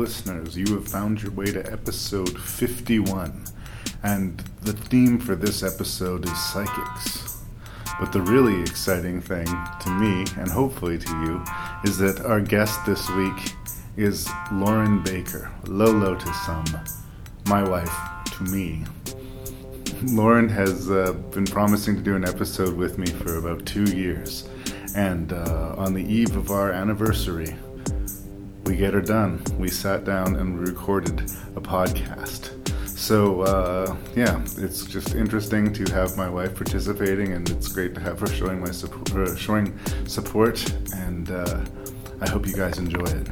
listeners. You have found your way to episode 51. And the theme for this episode is psychics. But the really exciting thing to me, and hopefully to you, is that our guest this week is Lauren Baker, Lolo to some, my wife to me. Lauren has uh, been promising to do an episode with me for about two years. And uh, on the eve of our anniversary, we get her done. We sat down and we recorded a podcast. So uh, yeah, it's just interesting to have my wife participating, and it's great to have her showing my support, showing support, and uh, I hope you guys enjoy it.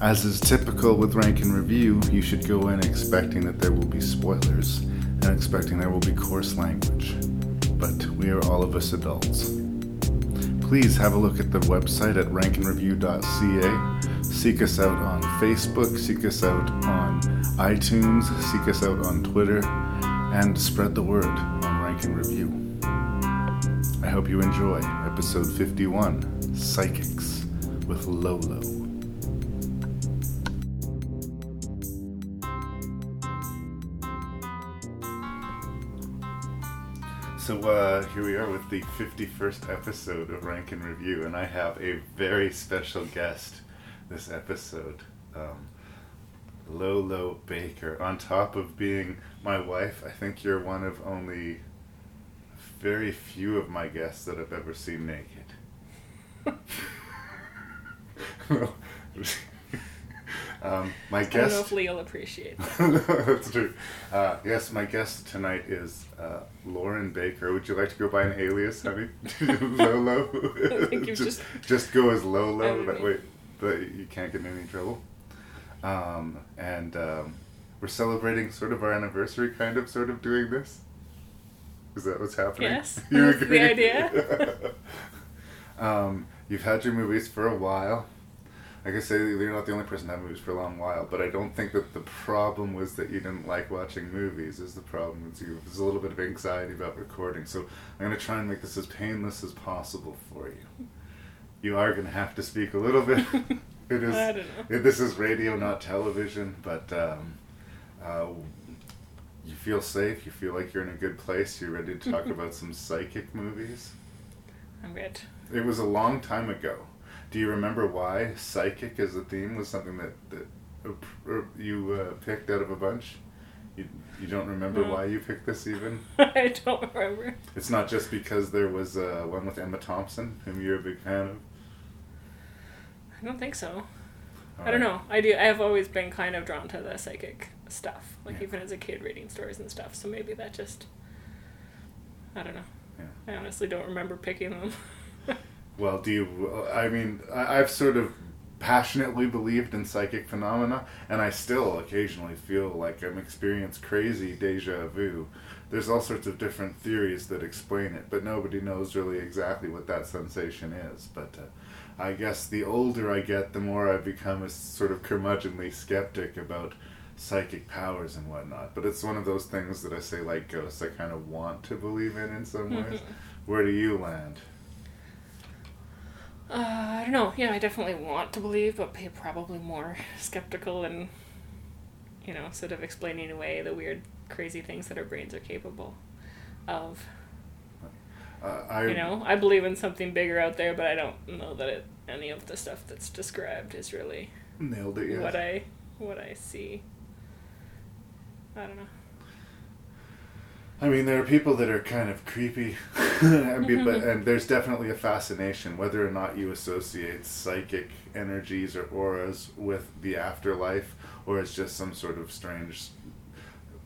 As is typical with Rank and Review, you should go in expecting that there will be spoilers and expecting there will be coarse language. But we are all of us adults. Please have a look at the website at rankandreview.ca. Seek us out on Facebook, seek us out on iTunes, seek us out on Twitter, and spread the word on Rank and Review. I hope you enjoy episode 51 Psychics with Lolo. So uh, here we are with the 51st episode of Rank and Review, and I have a very special guest this episode. Um, Lolo Baker. On top of being my wife, I think you're one of only very few of my guests that I've ever seen naked. um, my I don't know guest. if Lee will appreciate that. That's true. Uh, yes, my guest tonight is uh, Lauren Baker. Would you like to go by an alias, honey? Lolo. I think you've just, just- just go as Lolo. That way, that you can't get in any trouble. Um, and um, we're celebrating sort of our anniversary, kind of, sort of doing this. Is that what's happening? Yes, You that's the agree? idea. um, you've had your movies for a while. Like I say, you're not the only person to have movies for a long while, but I don't think that the problem was that you didn't like watching movies. Is the problem? It's you. There's a little bit of anxiety about recording, so I'm gonna try and make this as painless as possible for you. You are gonna have to speak a little bit. it is. I don't know. it- this is radio, not television, but um, uh, you feel safe. You feel like you're in a good place. You're ready to talk about some psychic movies. I'm good. It was a long time ago. Do you remember why psychic as a theme was something that, that uh, uh, you uh, picked out of a bunch? You, you don't remember No. why you picked this even? I don't remember. It's not just because there was uh, one with Emma Thompson, whom you're a big fan of. I don't think so. All I don't right. know. I do. I have always been kind of drawn to the psychic stuff, like Yeah. even as a kid reading stories and stuff. So maybe that just. I don't know. Yeah. I honestly don't remember picking them. Well, do you? I mean, I've sort of passionately believed in psychic phenomena, and I still occasionally feel like I'm experiencing crazy deja vu. There's all sorts of different theories that explain it, but nobody knows really exactly what that sensation is. But uh, I guess the older I get, the more I become a sort of curmudgeonly skeptic about psychic powers and whatnot. But it's one of those things that I say, like ghosts, I kind of want to believe in in some ways. Where do you land? Uh, I don't know. Yeah, I definitely want to believe, but be probably more skeptical and, you know, sort of explaining away the weird, crazy things that our brains are capable of. Uh, I, You know, I believe in something bigger out there, but I don't know that it, any of the stuff that's described is really Nailed it. Yes. what I what I see. I don't know. I mean, there are people that are kind of creepy, I mean, but and there's definitely a fascination whether or not you associate psychic energies or auras with the afterlife, or it's just some sort of strange,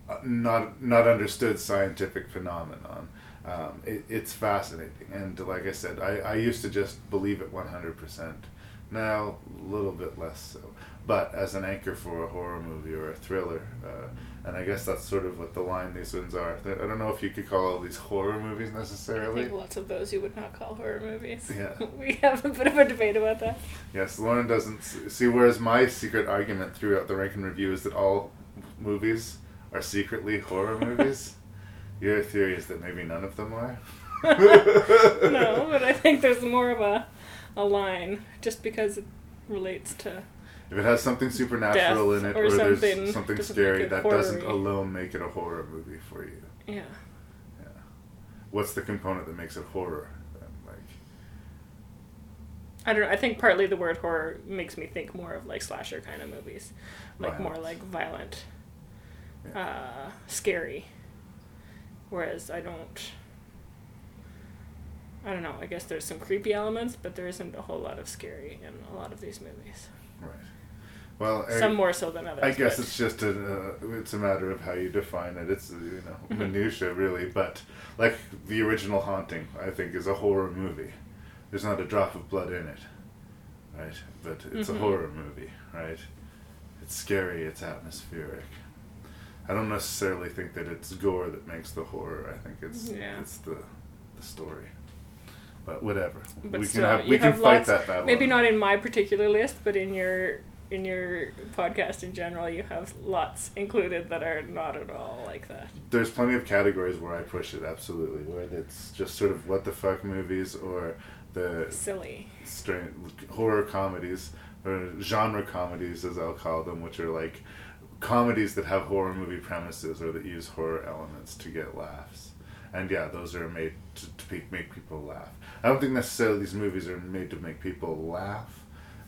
uh, not not understood scientific phenomenon. Um, it, it's fascinating, and like I said, I, I used to just believe it one hundred percent. Now a little bit less so, but as an anchor for a horror movie or a thriller, uh, and I guess that's sort of what the line these ones are. I don't know if you could call all these horror movies I necessarily. think lots of those you would not call horror movies. Yeah. we have a bit of a debate about that. Yes, Lauren doesn't see. Whereas my secret argument throughout the rank and review is that all movies are secretly horror movies. Your theory is that maybe none of them are. no, but I think there's more of a, a line just because it relates to. If it has something supernatural Death in it, or or, something there's something scary, that doesn't alone make it a horror movie for you. Yeah. Yeah. What's the component that makes it horror? Then? Like, I don't know. I think partly the word horror makes me think more of like slasher kind of movies, like more like violent, Yeah. uh, scary. Whereas I don't. I don't know. I guess there's some creepy elements, but there isn't a whole lot of scary in a lot of these movies. right. Well, I- Some more so than others. I guess but- it's just a uh, it's a matter of how you define it. It's you know Mhm. minutia really, but like the original Haunting, I think is a horror movie. There's not a drop of blood in it, right? But it's Mhm. a horror movie, right? It's scary. It's atmospheric. I don't necessarily think that it's gore that makes the horror. I think it's Yeah. it's the the story. But whatever. But we still, can have, we can have fight lots- that battle. Maybe not in my particular list, but in your in your podcast in general, you have lots included that are not at all like that. there's plenty of categories where I push it absolutely, where it's just sort of what the fuck movies or the Silly. strange horror comedies or genre comedies, as I'll call them, which are like comedies that have horror movie premises or that use horror elements to get laughs. And yeah, those are made to, to make people laugh. I don't think necessarily these movies are made to make people laugh.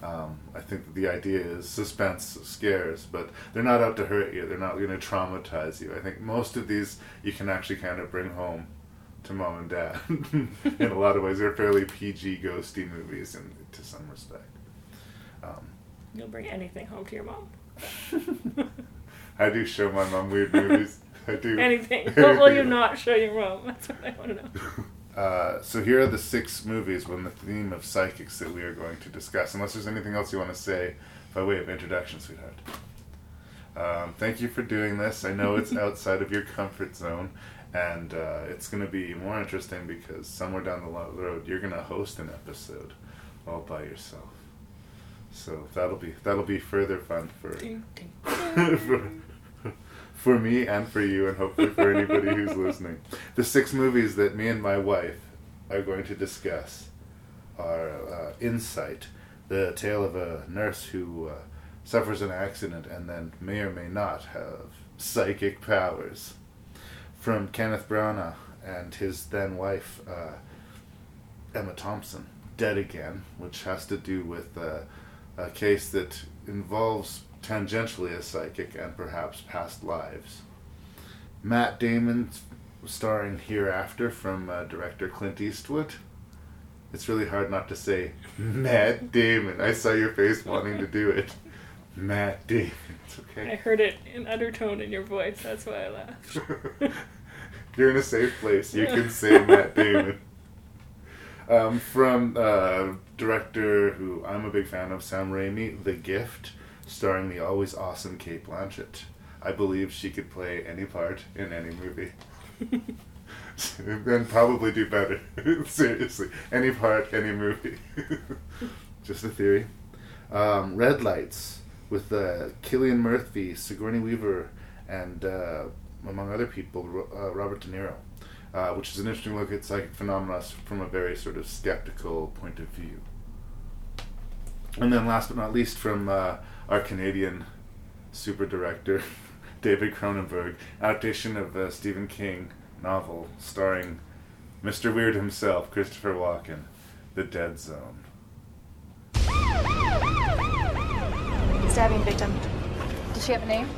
Um, I think that the idea is suspense scares, but they're not out to hurt you. They're not going to traumatize you. I think most of these you can actually kind of bring home to mom and dad. in a lot of ways, they're fairly PG ghosty movies, in to some respect. Um, You'll bring anything home to your mom. I do show my mom weird movies. I do Anything. What will you not show your mom? That's what I want to know. Uh, so here are the six movies on the theme of psychics that we are going to discuss. Unless there's anything else you want to say by way of introduction, sweetheart. Um, thank you for doing this. I know it's outside of your comfort zone, and uh, it's going to be more interesting because somewhere down the road you're going to host an episode all by yourself. So that'll be that'll be further fun for Ding, ding, for, for me and for you, and hopefully for anybody who's listening. The six movies that me and my wife are going to discuss are uh, Insight, the tale of a nurse who uh, suffers an accident and then may or may not have psychic powers. From Kenneth Branagh and his then wife, uh, Emma Thompson, Dead Again, which has to do with uh, a case that involves tangentially a psychic and perhaps past lives. Matt Damon starring Hereafter from uh, director Clint Eastwood. It's really hard not to say Matt Damon. I saw your face wanting to do it. Matt Damon. It's okay. I heard it in undertone in your voice. That's why I laughed. You're in a safe place. You can say Matt Damon. Um, from uh, director who I'm a big fan of, Sam Raimi, The Gift, starring the always awesome Cate Blanchett. I believe she could play any part in any movie. and probably do better. Seriously. Any part, any movie. Just a theory. Um, Red Lights with uh, Cillian Murphy, Sigourney Weaver, and uh, among other people, uh, Robert De Niro, uh, which is an interesting look at psychic phenomena from a very sort of skeptical point of view. And then, last but not least, from uh, our Canadian super director, David Cronenberg, adaptation of a Stephen King novel starring Mr. Weird himself, Christopher Walken, The Dead Zone. Stabbing victim. Does she have a name?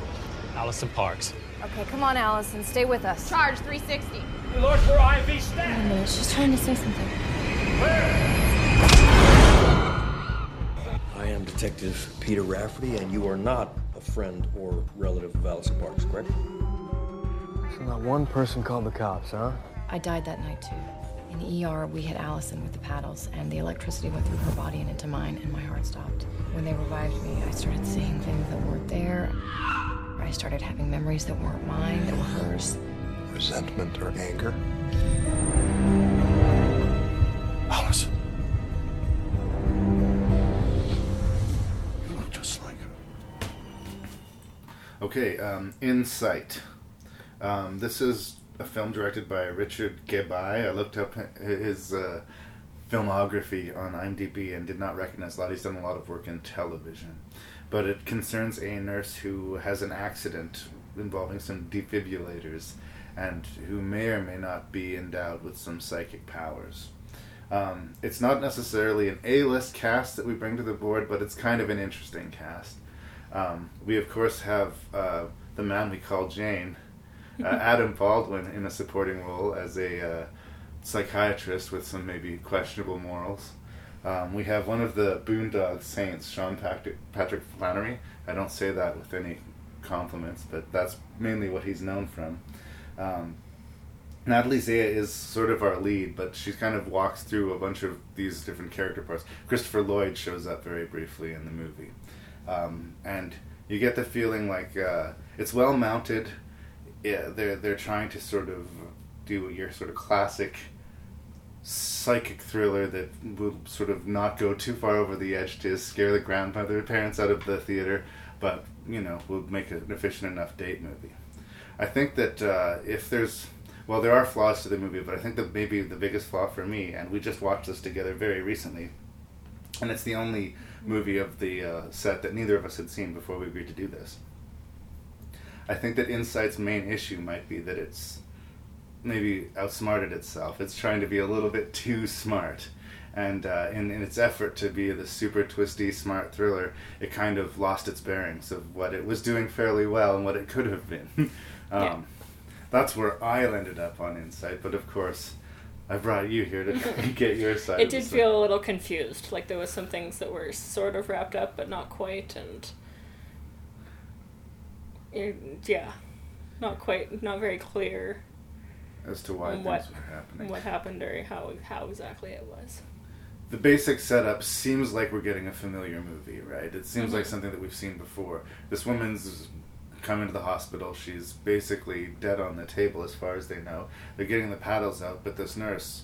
Allison Parks. Okay, come on, Allison. Stay with us. Charge 360. Lord for IV Wait a minute, she's trying to say something. I am Detective Peter Rafferty, and you are not a friend or relative of Allison Parks, correct? So not one person called the cops, huh? I died that night too. In the ER, we hit Allison with the paddles, and the electricity went through her body and into mine, and my heart stopped. When they revived me, I started seeing things that weren't there. I started having memories that weren't mine, that were hers. Resentment or anger? Alice. Okay, um, Insight. Um, this is a film directed by Richard Gabai. I looked up his uh, filmography on IMDb and did not recognize a lot. He's done a lot of work in television. But it concerns a nurse who has an accident involving some defibrillators and who may or may not be endowed with some psychic powers. Um, it's not necessarily an A list cast that we bring to the board, but it's kind of an interesting cast. Um, we, of course, have uh, the man we call Jayne, uh, Adam Baldwin, in a supporting role as a uh, psychiatrist with some maybe questionable morals. Um, we have one of the Boondock Saints, Sean Patrick, Patrick Flanery. I don't say that with any compliments, but that's mainly what he's known from. Um, Natalie Zea is sort of our lead, but she kind of walks through a bunch of these different character parts. Christopher Lloyd shows up very briefly in the movie. Um, and you get the feeling like uh, it's well mounted. Yeah, they're, they're trying to sort of do your sort of classic psychic thriller that will sort of not go too far over the edge to scare the grandmother parents out of the theater, but, you know, will make an efficient enough date movie. I think that uh, if there's well, there are flaws to the movie, but I think that maybe the biggest flaw for me, and we just watched this together very recently, and it's the only movie of the uh, set that neither of us had seen before we agreed to do this. I think that Insight's main issue might be that it's maybe outsmarted itself. It's trying to be a little bit too smart. And uh, in, in its effort to be the super twisty, smart thriller, it kind of lost its bearings of what it was doing fairly well and what it could have been. um, Yeah. That's where I ended up on Insight, but of course, I brought you here to get your side. It did feel a little confused. Like there was some things that were sort of wrapped up, but not quite, and yeah, not quite, not very clear as to why on things what were happening. what happened or how how exactly it was. the basic setup seems like we're getting a familiar movie, right? It seems like Mhm. something that we've seen before. This woman's come into the hospital. She's basically dead on the table, as far as they know. They're getting the paddles out, but this nurse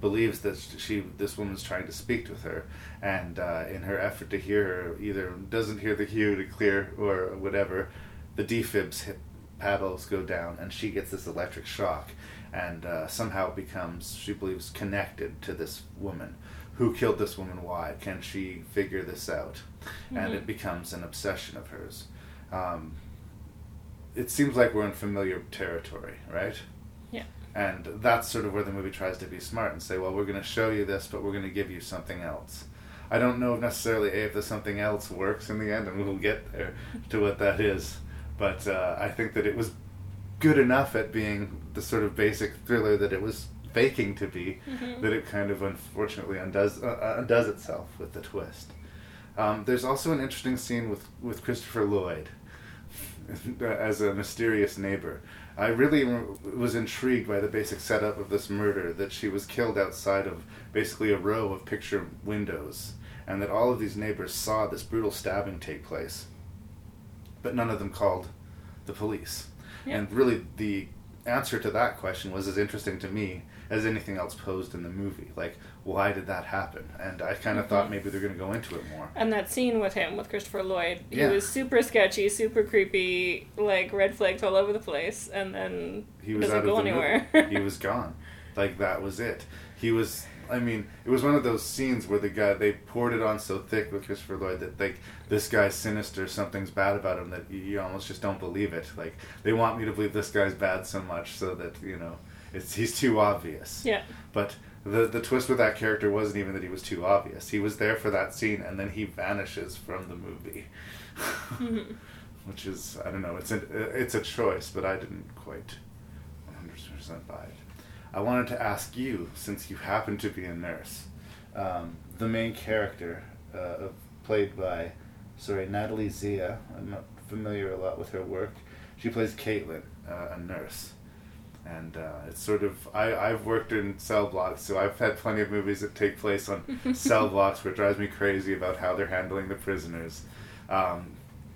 believes that she this woman's trying to speak with her, and uh, in her effort to hear her, either doesn't hear the cue to clear or whatever, the defibs hit paddles go down, and she gets this electric shock, and uh, somehow becomes she believes connected to this woman. Who killed this woman? Why? Can she figure this out? And Mhm. it becomes an obsession of hers. Um, it seems like we're in familiar territory, right? Yeah. And that's sort of where the movie tries to be smart and say, well, we're going to show you this, but we're going to give you something else. I don't know necessarily A, if the something else works in the end, and we'll get there to what that is. But uh, I think that it was good enough at being the sort of basic thriller that it was faking to be Mhm. that it kind of unfortunately undoes uh, uh, undoes itself with the twist. Um, there's also an interesting scene with with Christopher Lloyd as a mysterious neighbor. I really was intrigued by the basic setup of this murder that she was killed outside of basically a row of picture windows, and that all of these neighbors saw this brutal stabbing take place, but none of them called the police. Yeah. And really, the answer to that question was as interesting to me as anything else posed in the movie. Like, why did that happen? And I kind of thought Mhm. maybe they're going to go into it more. And that scene with him, with Christopher Lloyd, he Yeah. was super sketchy, super creepy, like red flags all over the place, and then He was doesn't go anywhere. he was gone. Like that was it. He was. I mean, it was one of those scenes where the guy they poured it on so thick with Christopher Lloyd that like this guy's sinister, something's bad about him that you, you almost just don't believe it. Like they want me to believe this guy's bad so much so that you know it's he's too obvious. yeah. But the the twist with that character wasn't even that he was too obvious. He was there for that scene and then he vanishes from the movie. Mhm. Which is I don't know. It's a it's a choice, but I didn't quite one hundred percent buy it. I wanted to ask you, since you happen to be a nurse, um, the main character, uh, played by, sorry, Natalie Zea. I'm not familiar a lot with her work. She plays Caitlin, uh, a nurse. And uh, it's sort of I I've worked in cell blocks, so I've had plenty of movies that take place on cell blocks, where it drives me crazy about how they're handling the prisoners. Um,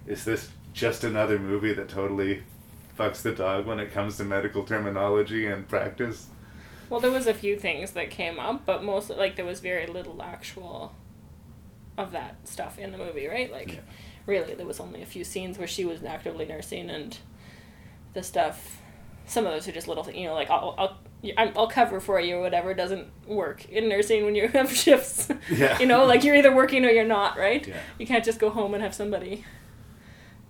is this just another movie that totally fucks the dog when it comes to medical terminology and practice? Well, there was a few things that came up, but mostly like there was very little actual of that stuff in the movie, right? Like, Yeah. really, there was only a few scenes where she was actively nursing, and the stuff. Some of those are just little, things, you know, like I'll I'll I'm- I'll cover for you or whatever doesn't work in nursing when you have shifts. Yeah. you know, like you're either working or you're not, right? Yeah. You can't just go home and have somebody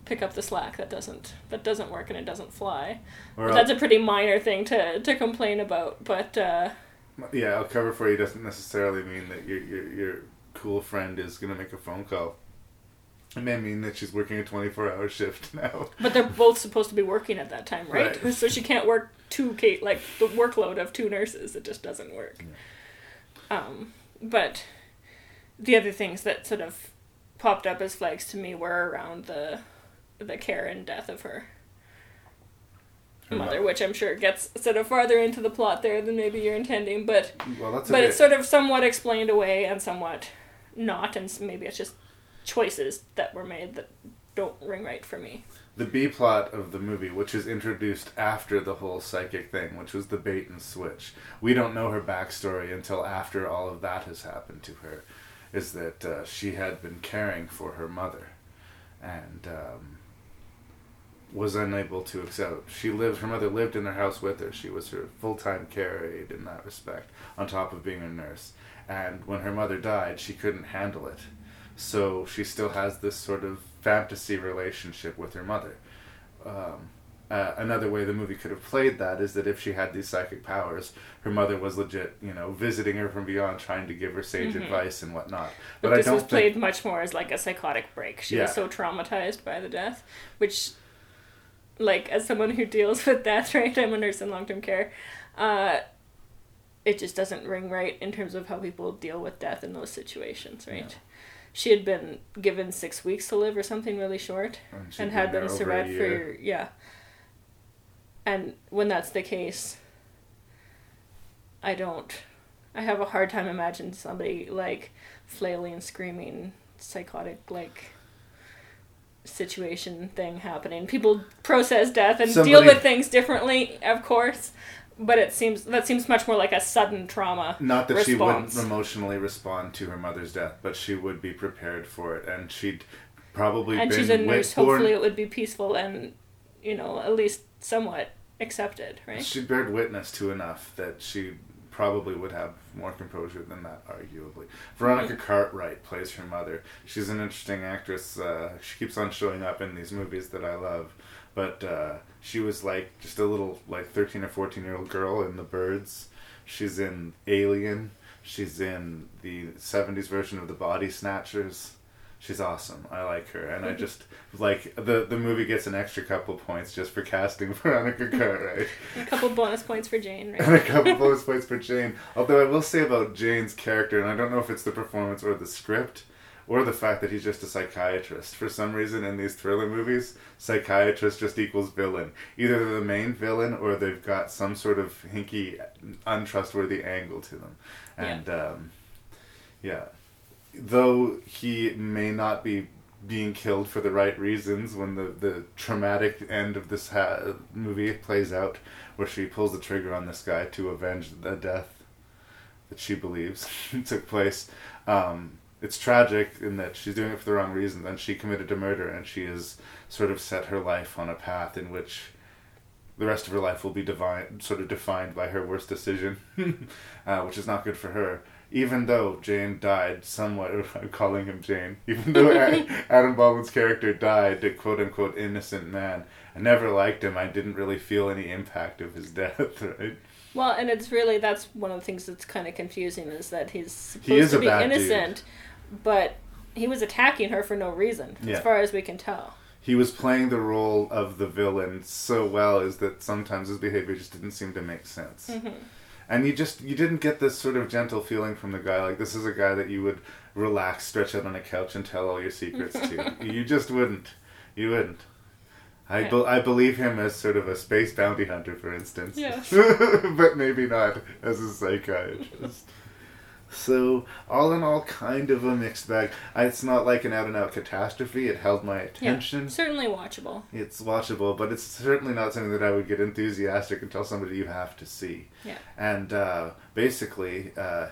pick up the slack. That doesn't that doesn't work and it doesn't fly. Or that's a pretty minor thing to to complain about, but. uh Yeah, I'll cover for you doesn't necessarily mean that your your your cool friend is gonna make a phone call. It may mean that she's working a twenty four hour shift now. But they're both supposed to be working at that time, right? Right. So she can't work two Kate like the workload of two nurses. It just doesn't work. Um, but the other things that sort of popped up as flags to me were around the the care and death of her, Her mother, mo- which I'm sure gets sort of farther into the plot there than maybe you're intending, but Well, that's but bit, it's sort of somewhat explained away and somewhat not, and maybe it's just choices that were made that don't ring right for me. the B plot of the movie, which is introduced after the whole psychic thing, which was the bait and switch. We don't know her backstory until after all of that has happened to her. Is that uh, she had been caring for her mother, and um, was unable to accept. She lived. Her mother lived in her house with her. She was her full time care aide in that respect, on top of being a nurse. And when her mother died, she couldn't handle it. So she still has this sort of fantasy relationship with her mother. Um, uh, another way the movie could have played that is that if she had these psychic powers, her mother was legit, you know, visiting her from beyond, trying to give her sage advice and whatnot. But, But, I this don't was think played much more as like a psychotic break. She was so traumatized by the death, which, like, as someone who deals with death, right? I'm a nurse in long term care. Uh, it just doesn't ring right in terms of how people deal with death in those situations, right? She had been given six weeks to live or something really short, And and had been been there over a survived for yeah. And when that's the case, I don't. I have a hard time imagining somebody like flailing, screaming, psychotic like situation thing happening. People process death and deal with things differently, of course, but it seems that seems much more like a sudden trauma. Not that she wouldn't emotionally respond to her mother's death, but she would be prepared for it, and she'd probably and she's a nurse. born- Hopefully, it would be peaceful and you know at least somewhat accepted, right? She bared witness to enough that she probably would have more composure than that, arguably. Veronica Cartwright plays her mother. She's an interesting actress. Uh, she keeps on showing up in these movies that I love. But uh, she was like just a little, like 13 or 14 year old girl in The Birds. She's in Alien. She's in the 70s version of The Body Snatchers. She's awesome. I like her, and I just like the the movie gets an extra couple points just for casting Veronica Cartwright A couple bonus points for Jayne, and a couple bonus points for Jayne. Although I will say about Jayne's character, and I don't know if it's the performance or the script, or the fact that he's just a psychiatrist. For some reason, in these thriller movies, psychiatrist just equals villain. Either they're the main villain, or they've got some sort of hinky, untrustworthy angle to them. And um, yeah, though he may not be being killed for the right reasons when the, the traumatic end of this ha- movie plays out where she pulls the trigger on this guy to avenge the death that she believes took place um, it's tragic in that she's doing it for the wrong reasons and she committed a murder and she has sort of set her life on a path in which the rest of her life will be divine, sort of defined by her worst decision, uh, which is not good for her. Even though Jayne died somewhat, I'm calling him Jayne, even though Adam Baldwin's character died, a quote unquote innocent man, I never liked him. I didn't really feel any impact of his death, right? Well, and it's really that's one of the things that's kind of confusing is that he's supposed He to be innocent, dude. But he was attacking her for no reason, Yeah. as far as we can tell. He was playing the role of the villain so well is that sometimes his behavior just didn't seem to make sense. Mm-hmm. And you just you didn't get this sort of gentle feeling from the guy like this is a guy that you would relax, stretch out on a couch and tell all your secrets to. you just wouldn't. You wouldn't. I, be- I believe him as sort of a space bounty hunter, for instance. Yeah. but maybe not as a psychiatrist. So, all in all, kind of a mixed bag. It's not like an out and out catastrophe. It held my attention. Yeah, certainly watchable. It's watchable, but it's certainly not something that I would get enthusiastic and tell somebody you have to see. Yeah. And uh, basically, uh,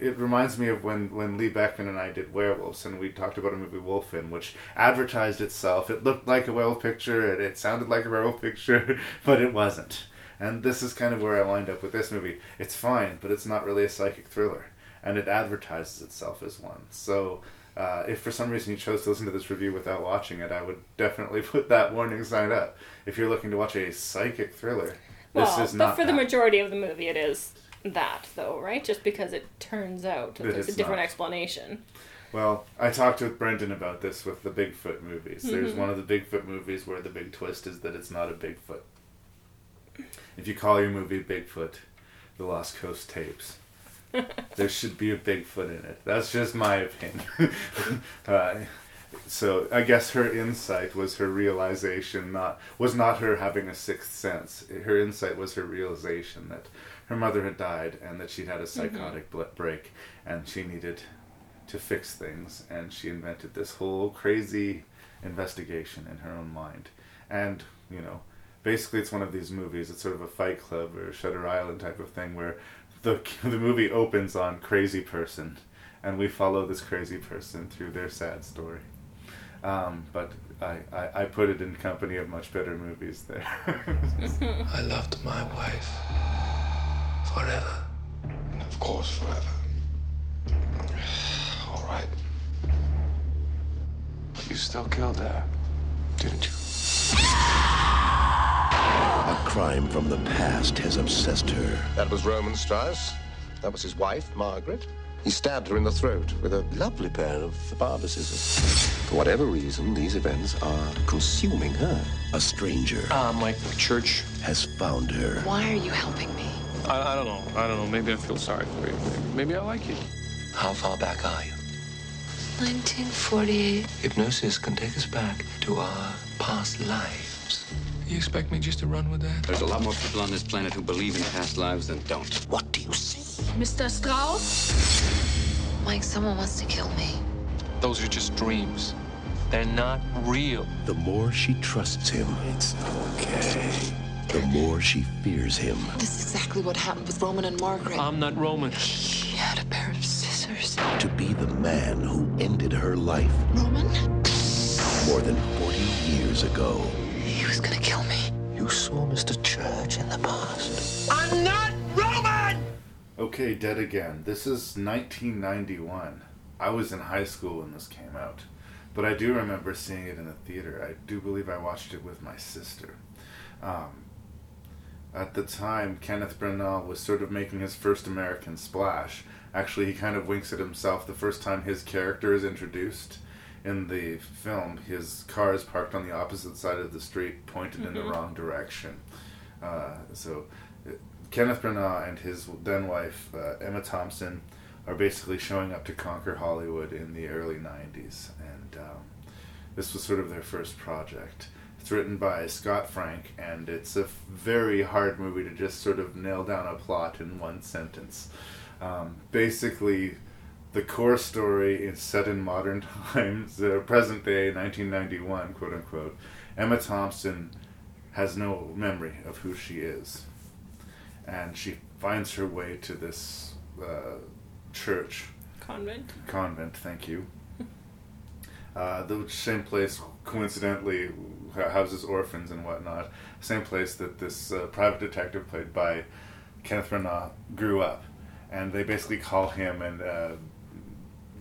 it reminds me of when, when Lee Beckman and I did Werewolves, and we talked about a movie Wolfen, which advertised itself. It looked like a werewolf picture, and it sounded like a werewolf picture, but it wasn't. And this is kind of where I wind up with this movie. It's fine, but it's not really a psychic thriller, and it advertises itself as one. So. Uh, if for some reason you chose to listen to this review without watching it, I would definitely put that warning sign up. If you're looking to watch a psychic thriller, this Well, is but not for the majority of the movie, it is that, though, right? Just because it turns out that That there's a different not. explanation. Well, I talked with Brendan about this with the Bigfoot movies. There's Mm-hmm. one of the Bigfoot movies where the big twist is that it's not a Bigfoot. If you call your movie Bigfoot, The Lost Coast Tapes, there should be a Bigfoot in it. That's just my opinion. uh, so I guess her insight was her realization, not was not her having a sixth sense. Her insight was her realization that her mother had died and that she'd had a psychotic bl- break, and she needed to fix things, and she invented this whole crazy investigation in her own mind. And, you know, basically it's one of these movies, it's sort of a Fight Club or Shutter Island type of thing where the, the movie opens on crazy person, and we follow this crazy person through their sad story. Um, but I, I, I put it in company of much better movies there. I loved my wife forever. Of course, forever. All right. But you still killed her, didn't you? A crime from the past has obsessed her. That was Roman Strauss. That was his wife, Margaret. He stabbed her in the throat with a Lovely pair of barber scissors. For whatever reason, these events are consuming her. A stranger ah, like the church. has found her. Why are you helping me? I, I don't know. I don't know. Maybe I feel sorry for you. Maybe I like you. How far back are you? 1948. Hypnosis can take us back to our past lives. You expect me just to run with that? There's a lot more people on this planet who believe in past lives than don't. What do you see? Mr. Strauss? Mike, someone wants to kill me. Those are just dreams. They're not real. The more she trusts him, It's okay. the more she fears him. This is exactly what happened with Roman and Margaret. I'm not Roman. he had a pair of scissors. To be the man who ended her life Roman? more than 40 years ago. He was gonna kill me. You saw Mr. Church in the past. I'm not Roman! Okay, Dead Again. This is 1991. I was in high school when this came out, but I do remember seeing it in the theater. I do believe I watched it with my sister. Um, at the time, Kenneth Branagh was sort of making his first American splash. Actually, he kind of winks at himself the first time his character is introduced in the film. His car is parked on the opposite side of the street, pointed in the wrong direction. Uh, so, uh, Kenneth Branagh and his then wife uh, Emma Thompson are basically showing up to conquer Hollywood in the early '90s, and um, this was sort of their first project. It's written by Scott Frank, and it's a very hard movie to just sort of nail down a plot in one sentence. Um, basically, the core story is set in modern times, uh, present day, 1991, quote unquote. Emma Thompson has no memory of who she is, and she finds her way to this uh, church Convent. convent. Thank you. Uh, the same place, coincidentally, houses orphans and whatnot. Same place that this uh, private detective, played by Kenneth Branagh, grew up, and they basically call him and uh,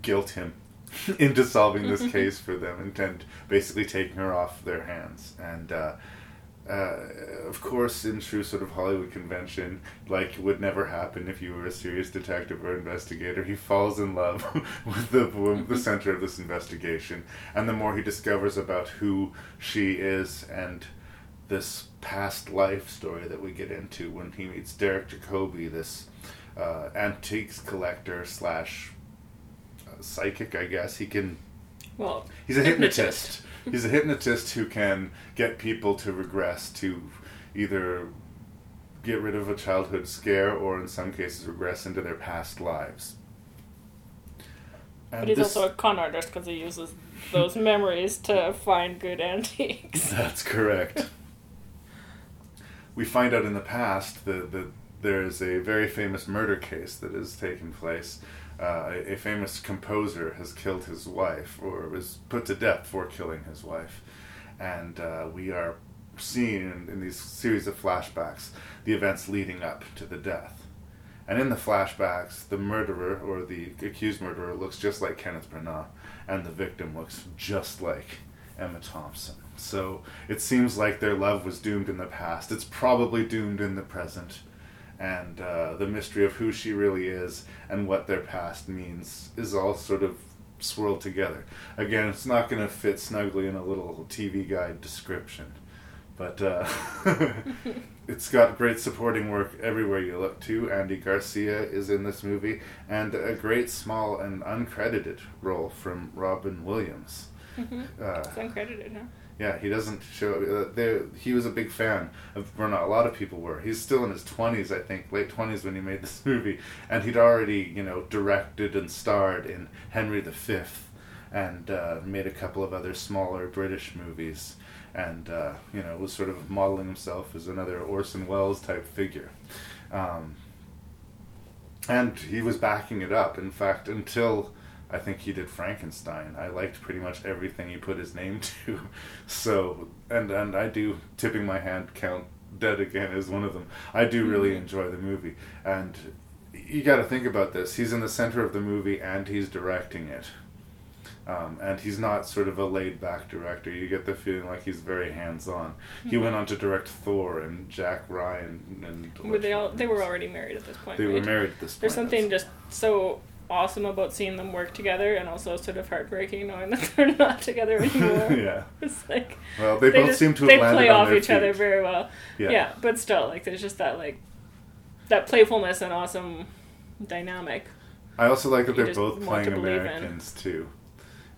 guilt him into solving this case for them, and, and basically taking her off their hands. And uh, uh, of course, in true sort of Hollywood convention, like would never happen if you were a serious detective or investigator, he falls in love with the with the center of this investigation, and the more he discovers about who she is and this past life story that we get into when he meets Derek Jacobi, this uh, antiques collector slash psychic, I guess he can Well, He's a hypnotist. he's a hypnotist who can get people to regress to either get rid of a childhood scare or in some cases regress into their past lives. but he's this- also a con artist because he uses those memories to find good antiques. That's correct. we find out in the past that, that there's a very famous murder case that has taken place. Uh, a, famous composer has killed his wife, or was put to death for killing his wife. And uh, we are seeing in, in these series of flashbacks the events leading up to the death. And in the flashbacks, the murderer or the accused murderer looks just like Kenneth Branagh, and the victim looks just like Emma Thompson. So it seems like their love was doomed in the past. It's probably doomed in the present. And uh, the mystery of who she really is and what their past means is all sort of swirled together. Again, it's not going to fit snugly in a little TV guide description. But uh, it's got great supporting work everywhere you look too. Andy Garcia is in this movie, and a great small and uncredited role from Robin Williams. Mhm. Uh, it's uncredited, huh? Yeah, he doesn't show. Uh, there, he was a big fan of Branagh. A lot of people were. He's still in his twenties, I think, late twenties when he made this movie, and he'd already, you know, directed and starred in Henry V, and uh, made a couple of other smaller British movies, and uh, you know, was sort of modeling himself as another Orson Welles type figure. Um, and he was backing it up. In fact, until I think he did Frankenstein, I liked pretty much everything he put his name to. So, and and I do tipping my hand count Dead Again is one of them. I do really Mhm. enjoy the movie, and you got to think about this. He's in the center of the movie and he's directing it. Um, and he's not sort of a laid back director. You get the feeling like he's very hands on. He Mhm. went on to direct Thor and Jack Ryan and Were they all? They were already married at this point. They were married at this There's something just so awesome about seeing them work together, and also sort of heartbreaking knowing that they're not together anymore. Yeah. it's like Well, they both just- seem to have they play off each other very well. Yeah. yeah, but still, like there's just that like that playfulness and awesome dynamic. I also like that you they're both playing believe in. Americans too.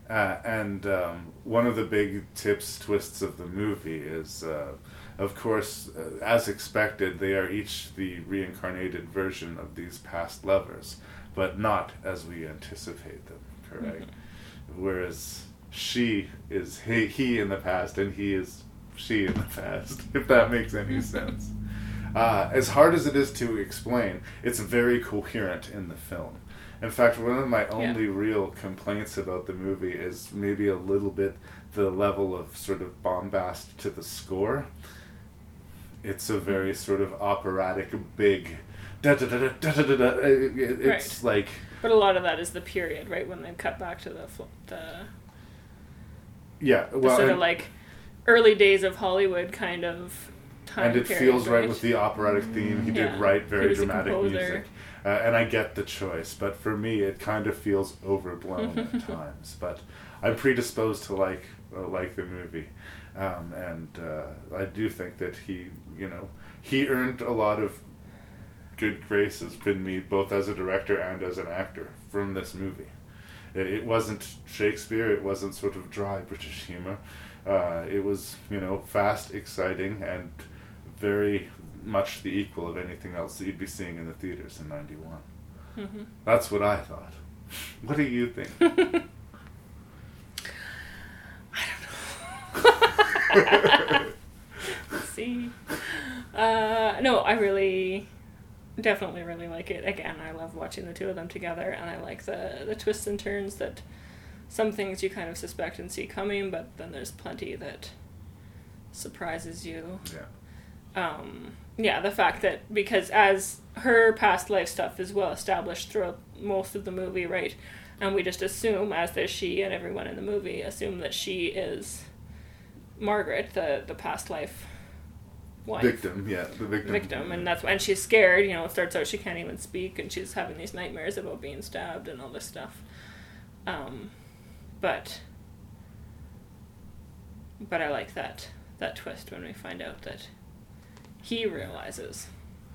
Uh, and um, one of the big tips, twists of the movie is, uh, of course, uh, as expected, they are each the reincarnated version of these past lovers, but not as we anticipate them, correct? Mm-hmm. Whereas she is he, he in the past, and he is she in the past, if that makes any mm-hmm. sense. Uh, as hard as it is to explain, it's very coherent in the film. In fact, one of my only real complaints about the movie is maybe a little bit the level of sort of bombast to the score. It's a very mm-hmm. sort of operatic, big. Da, da, da, da, da, da, da, it- It's like But a lot of that is the period, right? When they cut back to the the, yeah, the well, sort of like early days of Hollywood kind of time. and it period, feels right with the operatic theme. He Yeah. did write very dramatic music, uh, and I get the choice. But for me, it kind of feels overblown at times. But I'm predisposed to like uh, like the movie, um, and uh, I do think that he, you know, he earned a lot of good grace has been me, both as a director and as an actor, from this movie. It, it wasn't Shakespeare. It wasn't sort of dry British humor. Uh, it was, you know, fast, exciting, and very much the equal of anything else that you'd be seeing in the theaters in '91. Mhm. That's what I thought. What do you think? I don't know. See, uh, no, I really, definitely really like it. Again, I love watching the two of them together, and I like the the twists and turns that some things you kind of suspect and see coming, but then there's plenty that surprises you. Yeah. Um, yeah, the fact that because as her past life stuff is well established throughout most of the movie, right? And we just assume, as does she and everyone in the movie, assume that she is Margaret, the the past life wife Victim, yeah, the victim. victim, and that's and she's scared. You know, it starts out she can't even speak, and she's having these nightmares about being stabbed and all this stuff. Um, but but I like that that twist when we find out that he realizes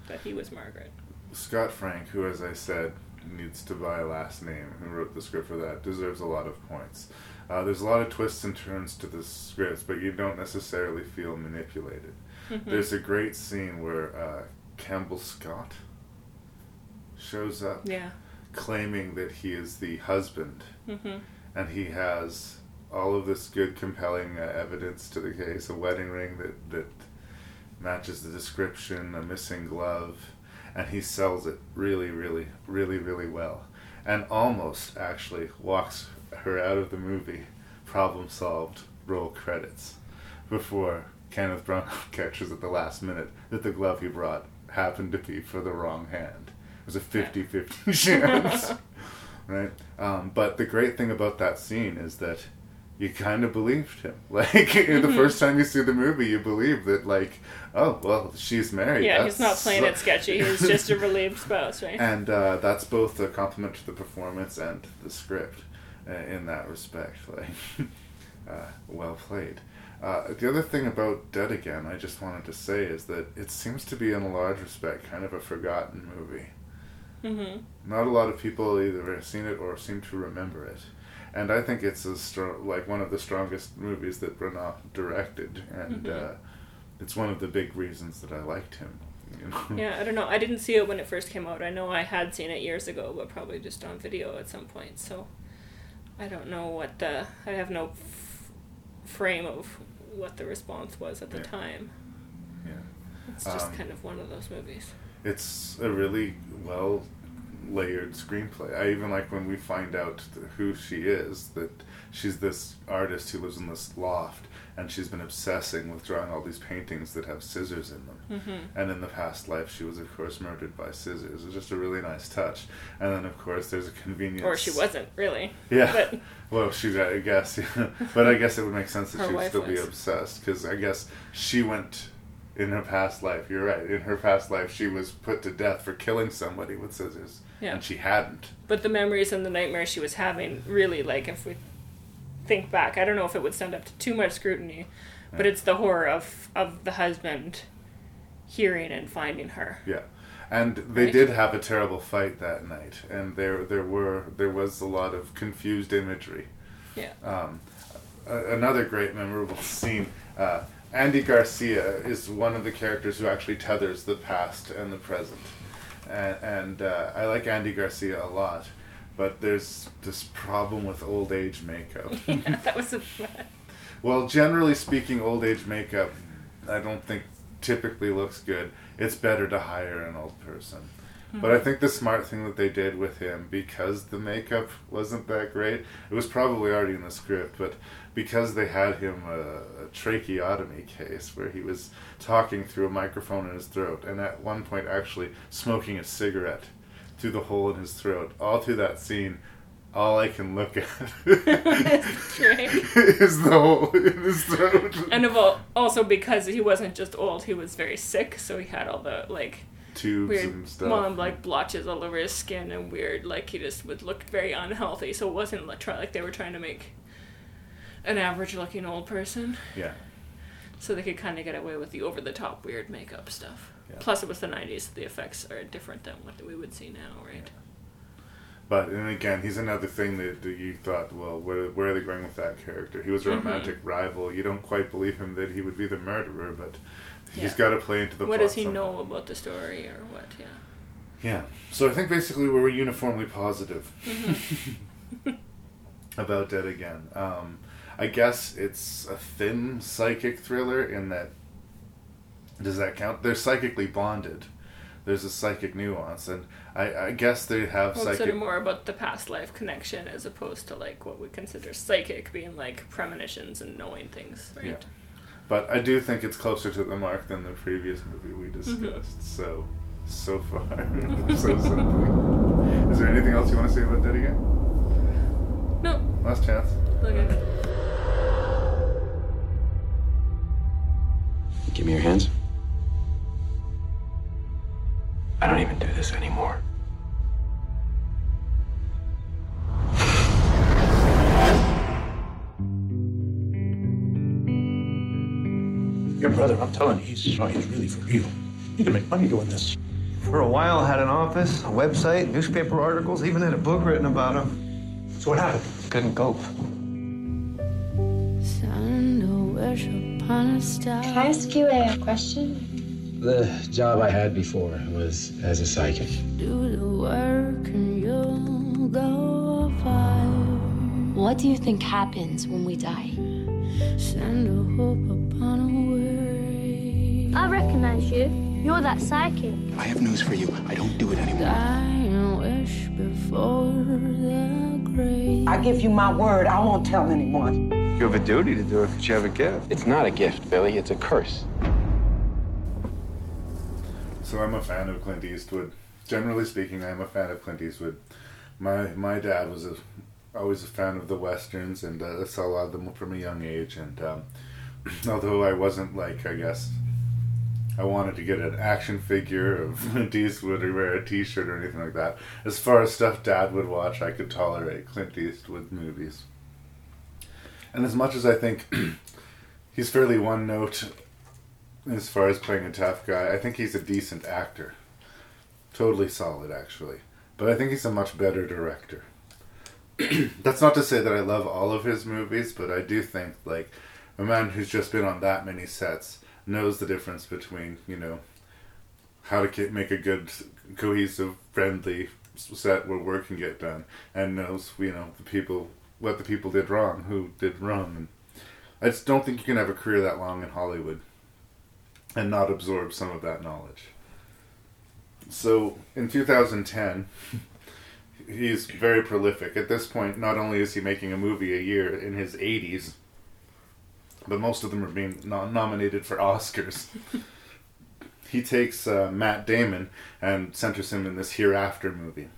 that he was Margaret. Scott Frank, who, as I said, needs to buy a last name, who wrote the script for that, deserves a lot of points. Uh, there's a lot of twists and turns to the scripts, but you don't necessarily feel manipulated. There's a great scene where uh, Campbell Scott shows up, Yeah. claiming that he is the husband, Mhm. and he has all of this good, compelling uh, evidence to the case: a wedding ring that that matches the description, a missing glove, and he sells it really, really, really, really well, and almost actually walks her out of the movie. Problem solved. Roll credits before Kenneth Branagh catches at the last minute that the glove he brought happened to be for the wrong hand. It was a 50-50 chance, right? Um, but the great thing about that scene is that you kind of believed him. Like the Mhm. first time you see the movie, you believe that, like, oh well, she's married. Yeah, he's not playing it sketchy. He's just a relieved spouse, right? and uh, that's both a compliment to the performance and the script uh, in that respect. Like, uh, well played. Uh, the other thing about Dead Again, I just wanted to say, is that it seems to be, in a large respect, kind of a forgotten movie. Mhm. Not a lot of people either have seen it or seem to remember it. And I think it's a strong, like one of the strongest movies that Branagh directed, and Mhm. uh, it's one of the big reasons that I liked him. You know? Yeah, I don't know. I didn't see it when it first came out. I know I had seen it years ago, but probably just on video at some point. So I don't know what the. I have no f- frame of what the response was at the Yeah. time. Yeah. It's just Um, kind of one of those movies. it's a really well layered screenplay. I even like when we find out who she is, that she's this artist who lives in this loft and she's been obsessing with drawing all these paintings that have scissors in them. Mhm. And in the past life, she was, of course, murdered by scissors. It's just a really nice touch. And then, of course, there's a convenience. Or she wasn't really. Yeah. But Well, she, I guess, yeah. but I guess it would make sense that Her she would still be obsessed because I guess she went in her past life. You're right. In her past life, she was put to death for killing somebody with scissors, Yeah. and she hadn't. but the memories and the nightmares she was having really like if we think back, I don't know if it would stand up to too much scrutiny, but it's the horror of of the husband hearing and finding her. Yeah, and they Right. did have a terrible fight that night, and there there were there was a lot of confused imagery. Yeah. Um, a- another great memorable scene. Uh, Andy Garcia is one of the characters who actually tethers the past and the present, and, and uh, I like Andy Garcia a lot, but there's this problem with old age makeup. yeah, that was a Well, generally speaking, old age makeup, I don't think typically looks good. It's better to hire an old person. But I Mhm. think the smart thing that they did with him, because the makeup wasn't that great, it was probably already in the script, but because they had him a, a tracheotomy case where he was talking through a microphone in his throat, and at one point actually smoking a cigarette through the hole in his throat, all through that scene, all I can look at is the hole in his throat. And of all, also because he wasn't just old, he was very sick, so he had all the like Tubes weird, and stuff. well, and, like blotches all over his skin and weird. Like he just would look very unhealthy. So it wasn't like try like they were trying to make an average looking old person, Yeah. so they could kind of get away with the over the top weird makeup stuff. Yeah. Plus, it was the '90s. The effects are different than what we would see now, right? But and again, he's another thing that, that you thought, well, where, where are they going with that character? He was a Mhm. romantic rival. You don't quite believe him that he would be the murderer, but he's got to play into the. what does he somehow. know about the story or what? Yeah. Yeah. So I think basically we were uniformly positive Mm-hmm. about Dead Again. Um, I guess it's a thin psychic thriller in that. Does that count? They're psychically bonded. There's a psychic nuance, and I, I guess they have Well, psychic. sort of more about the past life connection as opposed to like what we consider psychic, being like premonitions and knowing things, right? Yeah. But I do think it's closer to the mark than the previous movie we Mm-hmm. discussed. So, so far, so simply. Is there anything else you want to say about Dead Again? No. Last chance. Okay. Give me your hands. I don't even do this anymore. Your brother, I'm telling you, he's, oh, he's really for real. You can make money doing this. For a while, had an office, a website, newspaper articles, even had a book written about him. So what happened? Couldn't cope. Can I ask you a question? The job I had before was as a psychic. Do the work and you'll go far. What do you think happens when we die? Send a hope upon a weary. I recognize you. You're that psychic. I have news for you. I don't do it anymore. Dying wish before the grave. I give you my word, I won't tell anyone. You have a duty to do it because you have a gift. It's not a gift, Billy. It's a curse. So I'm a fan of Clint Eastwood. Generally speaking, I'm a fan of Clint Eastwood. My my dad was a, always a fan of the westerns, and uh, saw a lot of them from a young age. And um, although I wasn't like, I guess, I wanted to get an action figure of Clint Eastwood or wear a T-shirt or anything like that. As far as stuff Dad would watch, I could tolerate Clint Eastwood movies. And as much as I think he's fairly one note as far as playing a tough guy, I think he's a decent actor. Totally solid, actually. But I think he's a much better director. That's not to say that I love all of his movies, but I do think, like, a man who's just been on that many sets knows the difference between, you know, how to make a good, cohesive, friendly set where work can get done, and knows, you know, the people what the people did wrong, who did wrong. And I just don't think you can have a career that long in Hollywood and not absorb some of that knowledge. So in 2010, he's very prolific. At this point, not only is he making a movie a year in his 80s, but most of them are being no- nominated for Oscars. he takes uh, Matt Damon and centers him in this Hereafter movie.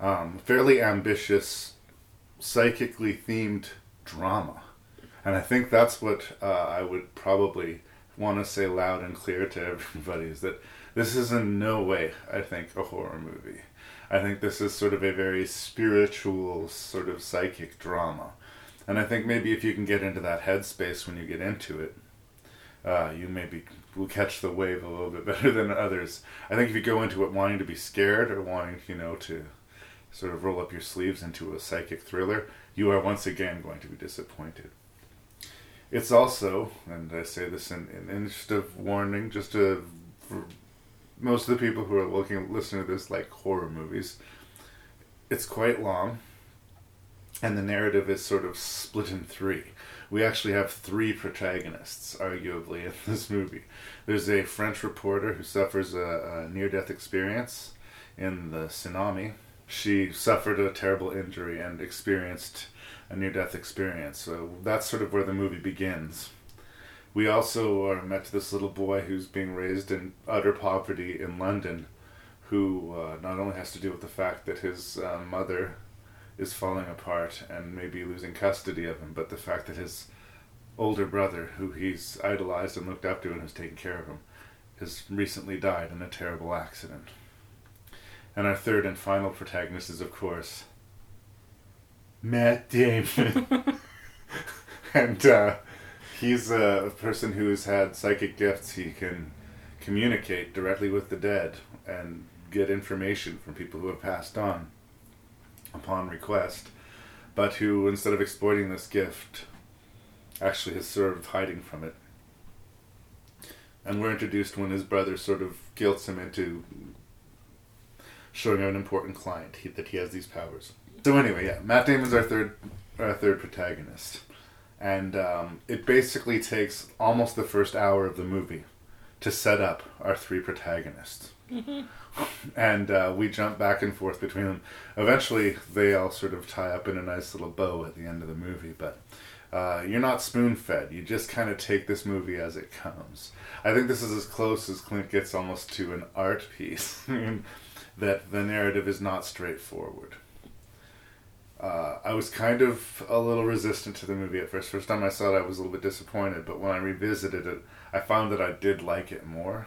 Um, fairly ambitious psychically themed drama. And I think that's what uh, I would probably want to say loud and clear to everybody is that this is in no way, I think, a horror movie. I think this is sort of a very spiritual, sort of psychic drama. And I think maybe if you can get into that headspace when you get into it, uh, you maybe will catch the wave a little bit better than others. I think if you go into it wanting to be scared or wanting, you know, to sort of roll up your sleeves into a psychic thriller, you are once again going to be disappointed. It's also, and I say this in, in interest of warning, just to, for most of the people who are looking, listening to this like horror movies, it's quite long, and the narrative is sort of split in three. We actually have three protagonists, arguably, in this movie. There's a French reporter who suffers a, a near death experience in the tsunami, she suffered a terrible injury and experienced a near death experience. So that's sort of where the movie begins. We also are met to this little boy who's being raised in utter poverty in London, who uh, not only has to deal with the fact that his uh, mother is falling apart and maybe losing custody of him, but the fact that his older brother, who he's idolized and looked up to and has taken care of him, has recently died in a terrible accident. And our third and final protagonist is, of course, Matt Damon. and uh, he's a person who's had psychic gifts. He can communicate directly with the dead and get information from people who have passed on upon request, but who, instead of exploiting this gift, actually has sort of hiding from it. And we're introduced when his brother sort of guilts him into showing an important client he, that he has these powers. So anyway, yeah, Matt Damon's our third our third protagonist, and um, it basically takes almost the first hour of the movie to set up our three protagonists. Mm-hmm. And uh, we jump back and forth between them. Eventually, they all sort of tie up in a nice little bow at the end of the movie, but uh, you're not spoon fed. You just kind of take this movie as it comes. I think this is as close as Clint gets almost to an art piece. that the narrative is not straightforward. Uh, I was kind of a little resistant to the movie at first. First time I saw it, I was a little bit disappointed, but when I revisited it, I found that I did like it more.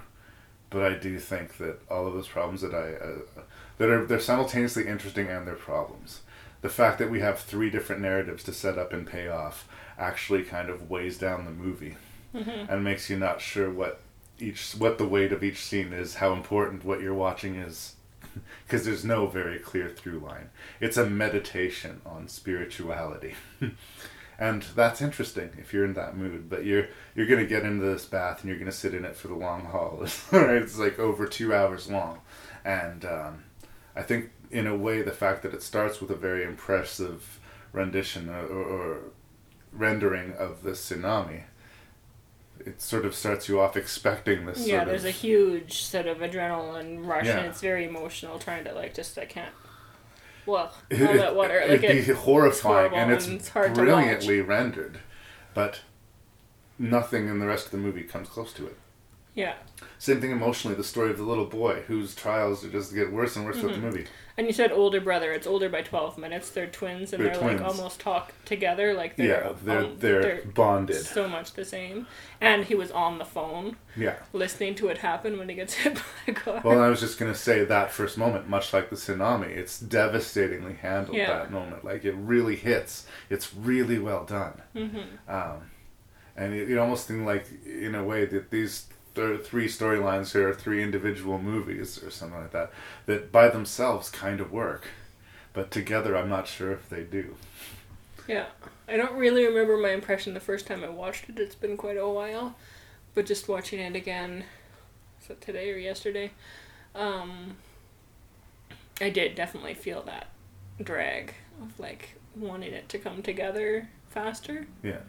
But I do think that all of those problems that I uh, that are they're simultaneously interesting and they're problems. The fact that we have three different narratives to set up and pay off actually kind of weighs down the movie mm-hmm. and makes you not sure what each what the weight of each scene is, how important what you're watching is, because there's no very clear through line. It's a meditation on spirituality. and that's interesting if you're in that mood. But you're you're gonna get into this bath and you're gonna sit in it for the long haul. right? It's like over two hours long, and um, I think in a way the fact that it starts with a very impressive rendition or, or, or rendering of the tsunami. It sort of starts you off expecting this. Yeah, there's of, a huge sort of adrenaline rush, Yeah. and it's very emotional. Trying to like just I can't. Well, all it, that water, it, like it'd it, be horrifying, and it's, and it's hard to watch. brilliantly rendered, but nothing in the rest of the movie comes close to it. Yeah, Same thing emotionally. The story of the little boy whose trials just get worse and worse throughout Mhm. the movie. And you said older brother. It's older by twelve minutes. They're twins, and They're they're, twins. like almost talk together. Like they're Yeah, they're um, they're, bonded. so much the same. And he was on the phone, Yeah. listening to it happen when he gets hit by a car. Well, I was just gonna say that first moment, much like the tsunami, it's devastatingly handled. Yeah. That moment, like it really hits. It's really well done. Mhm. Um, and it, you almost think like, in a way, that these th- three storylines here are three individual movies or something like that, that by themselves kind of work, but together, I'm not sure if they do. Yeah. I don't really remember my impression the first time I watched it. It's been quite a while. But just watching it again, it today or yesterday? Um, I did definitely feel that drag of like wanting it to come together faster. Yeah.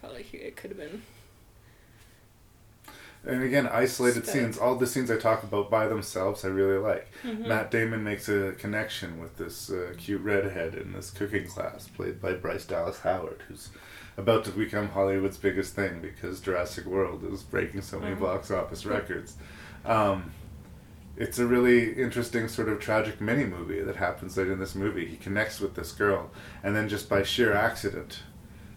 Felt like it could have been. And again, isolated scenes. All the scenes I talk about by themselves, I really like. Mhm. Matt Damon makes a connection with this uh, cute redhead in this cooking class, played by Bryce Dallas Howard, who's about to become Hollywood's biggest thing because Jurassic World is breaking so many Mhm. box office records. Um, it's a really interesting sort of tragic mini movie that happens later in this movie. He connects with this girl, and then just by sheer accident,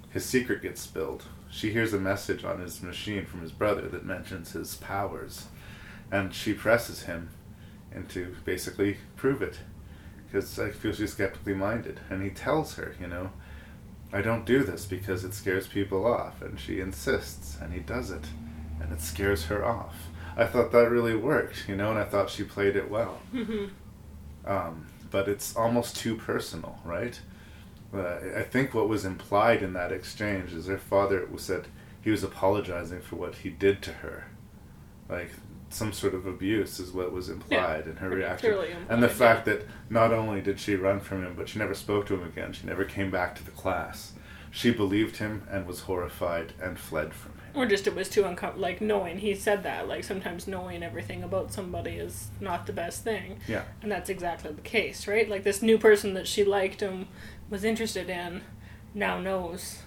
his secret gets spilled. She hears a message on his machine from his brother that mentions his powers, and she presses him into basically prove it because I feel she's skeptically minded. And he tells her, you know, I don't do this because it scares people off, and she insists, and he does it, and it scares her off. I thought that really worked, you know, and I thought she played it well. Um, but it's almost too personal, right? I think what was implied in that exchange is her father said he was apologizing for what he did to her, like some sort of abuse is what was implied in her reaction, clearly and the implied, fact that not only did she run from him, but she never spoke to him again. She never came back to the class. She believed him and was horrified and fled from him. Or just it was too uncomfortable. Like knowing he said that. Like sometimes knowing everything about somebody is not the best thing. Yeah. And that's exactly the case, right? Like this new person that she liked and was interested in now knows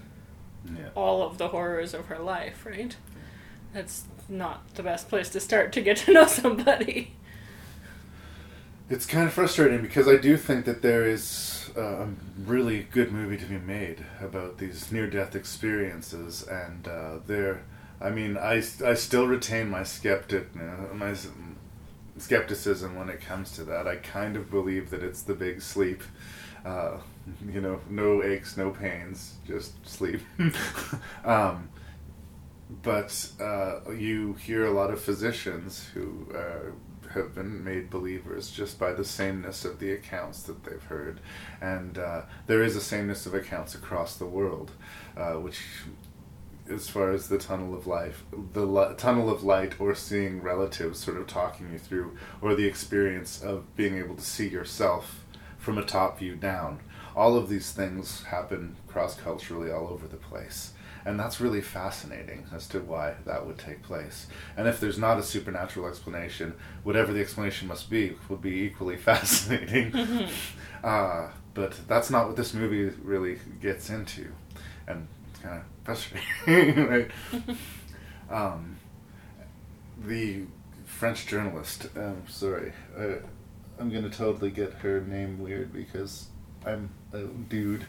Yeah. all of the horrors of her life, right? That's not the best place to start to get to know somebody. It's kind of frustrating because I do think that there is a really good movie to be made about these near-death experiences, and uh, there, I mean, I, I still retain my skeptic uh, my skepticism when it comes to that. I kind of believe that it's the big sleep. Uh, you know, no aches, no pains, just sleep. um, but uh, you hear a lot of physicians who uh, have been made believers just by the sameness of the accounts that they've heard, and uh, there is a sameness of accounts across the world, uh, which, as far as the tunnel of life, the li- tunnel of light, or seeing relatives sort of talking you through, or the experience of being able to see yourself from a top view down. All of these things happen cross culturally all over the place. And that's really fascinating as to why that would take place. And if there's not a supernatural explanation, whatever the explanation must be would be equally fascinating. Uh, but that's not what this movie really gets into. And it's kind of frustrating, right? um, the French journalist, um, sorry, uh, I'm going to totally get her name weird because I'm a dude.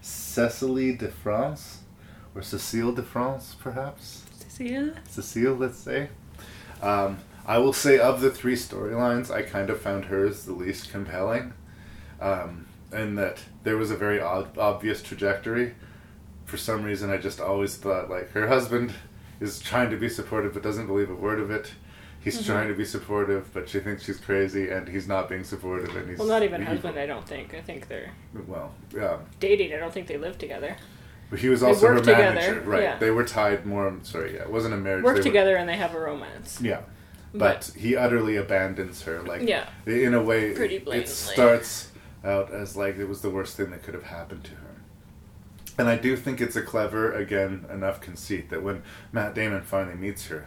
Cecily de France, or Cecile de France, perhaps. Cecile? Cecile, let's say. Um, I will say of the three storylines, I kind of found hers the least compelling, um, in that there was a very odd, obvious trajectory. For some reason, I just always thought like her husband is trying to be supportive but doesn't believe a word of it. He's Mhm. trying to be supportive, but she thinks she's crazy, and he's not being supportive, and he's Well, not even he- husband. I don't think. I think they're Well, yeah, dating. I don't think they live together. but he was also her together, manager, right? yeah. They were tied more. Sorry, yeah, it wasn't a marriage. Work they were- together and they have a romance. Yeah. But, he utterly abandons her. Like, Yeah. in a way, Pretty blatantly. it starts out as like it was the worst thing that could have happened to her. And I do think it's a clever, again, enough conceit that when Matt Damon finally meets her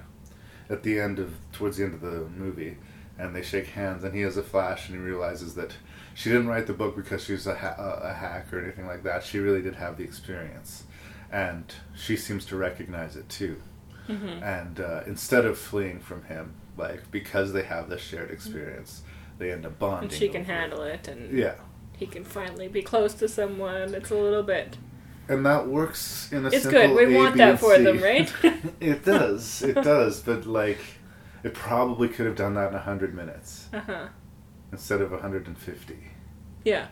at the end of, towards the end of the movie, and they shake hands, and he has a flash, and he realizes that she didn't write the book because she was a, ha- a hack or anything like that. She really did have the experience, and she seems to recognize it too. Mhm. And uh, instead of fleeing from him, like because they have this shared experience, they end up bonding. And she can over it. handle it, and Yeah. he can finally be close to someone. It's a little bit. And that works in a It's simple good. We A, want B, that for them, right? it does. It does. But like, it probably could have done that in hundred minutes Uh huh. instead of hundred and fifty. Yeah,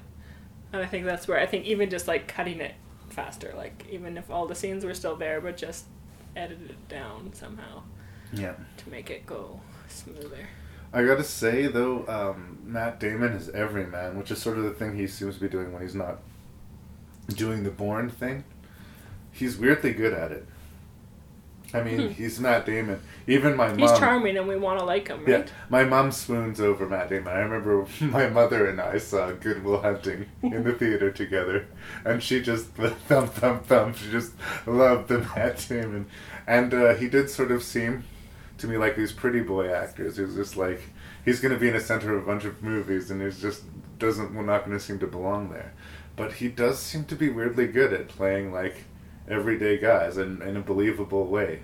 and I think that's where I think even just like cutting it faster, like even if all the scenes were still there, but just edited it down somehow Yeah. to make it go smoother. I gotta say though, um, Matt Damon is every man, which is sort of the thing he seems to be doing when he's not doing the Bourne thing. He's weirdly good at it. I mean, Hmm. he's Matt Damon. Even my mom. He's charming, and we want to like him, Yeah, my mom swoons over Matt Damon. I remember my mother and I saw Good Will Hunting in the theater together, and she just thump thump thump. She just loved the Matt Damon, and uh, he did sort of seem to me like these pretty boy actors. He was just like he's going to be in the center of a bunch of movies, and he's just doesn't well, not going to seem to belong there. But he does seem to be weirdly good at playing like everyday guys in, in a believable way.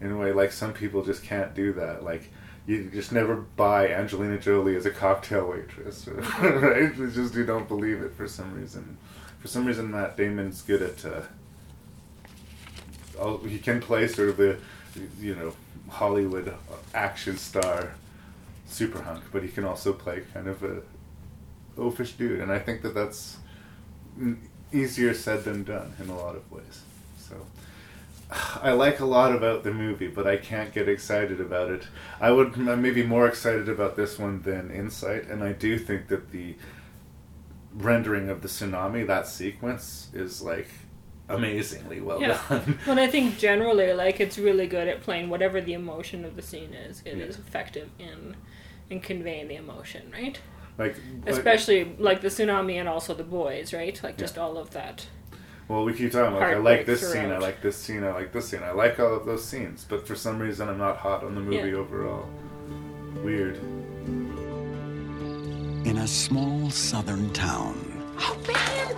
In a way, like some people just can't do that. Like you just never buy Angelina Jolie as a cocktail waitress, right? It's just you don't believe it for some reason. For some reason, Matt Damon's good at. Uh, he can play sort of the, you know, Hollywood action star, super hunk, but he can also play kind of a oafish dude, and I think that that's easier said than done in a lot of ways. So. I like a lot about the movie, but I can't get excited about it. I would I'm maybe more excited about this one than Insight, and I do think that the rendering of the tsunami, that sequence, is like amazingly well yeah. done. Well, I think generally, like it's really good at playing whatever the emotion of the scene is. It is Yeah. effective in in conveying the emotion, right? Like, especially like the tsunami and also the boys, right? Like just Yeah. all of that. Well, we keep talking like I like this scene, I like this scene, I like this scene, I like all of those scenes, but for some reason I'm not hot on the movie Yeah. overall. Weird. In a small southern town,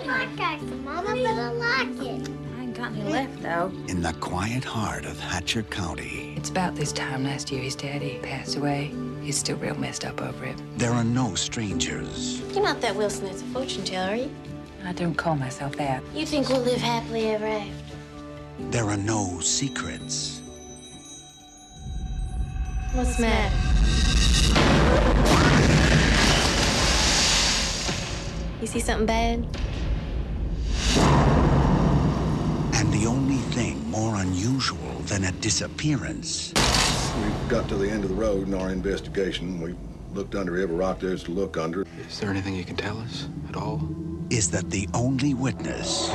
Black guy, Mama, but I like it. I ain't got any left, though. in the quiet heart of Hatcher County, It's about this time last year his daddy passed away. He's still real messed up over it. there are no strangers. You're not that Wilson that's a fortune teller, are you? I don't call myself that. You think we'll live happily ever after? There are no secrets. What's the matter? You see something bad? And the only thing more unusual than a disappearance We got to the end of the road in our investigation. We looked under every rock there's to look under. Is there anything you can tell us at all? is that the only witness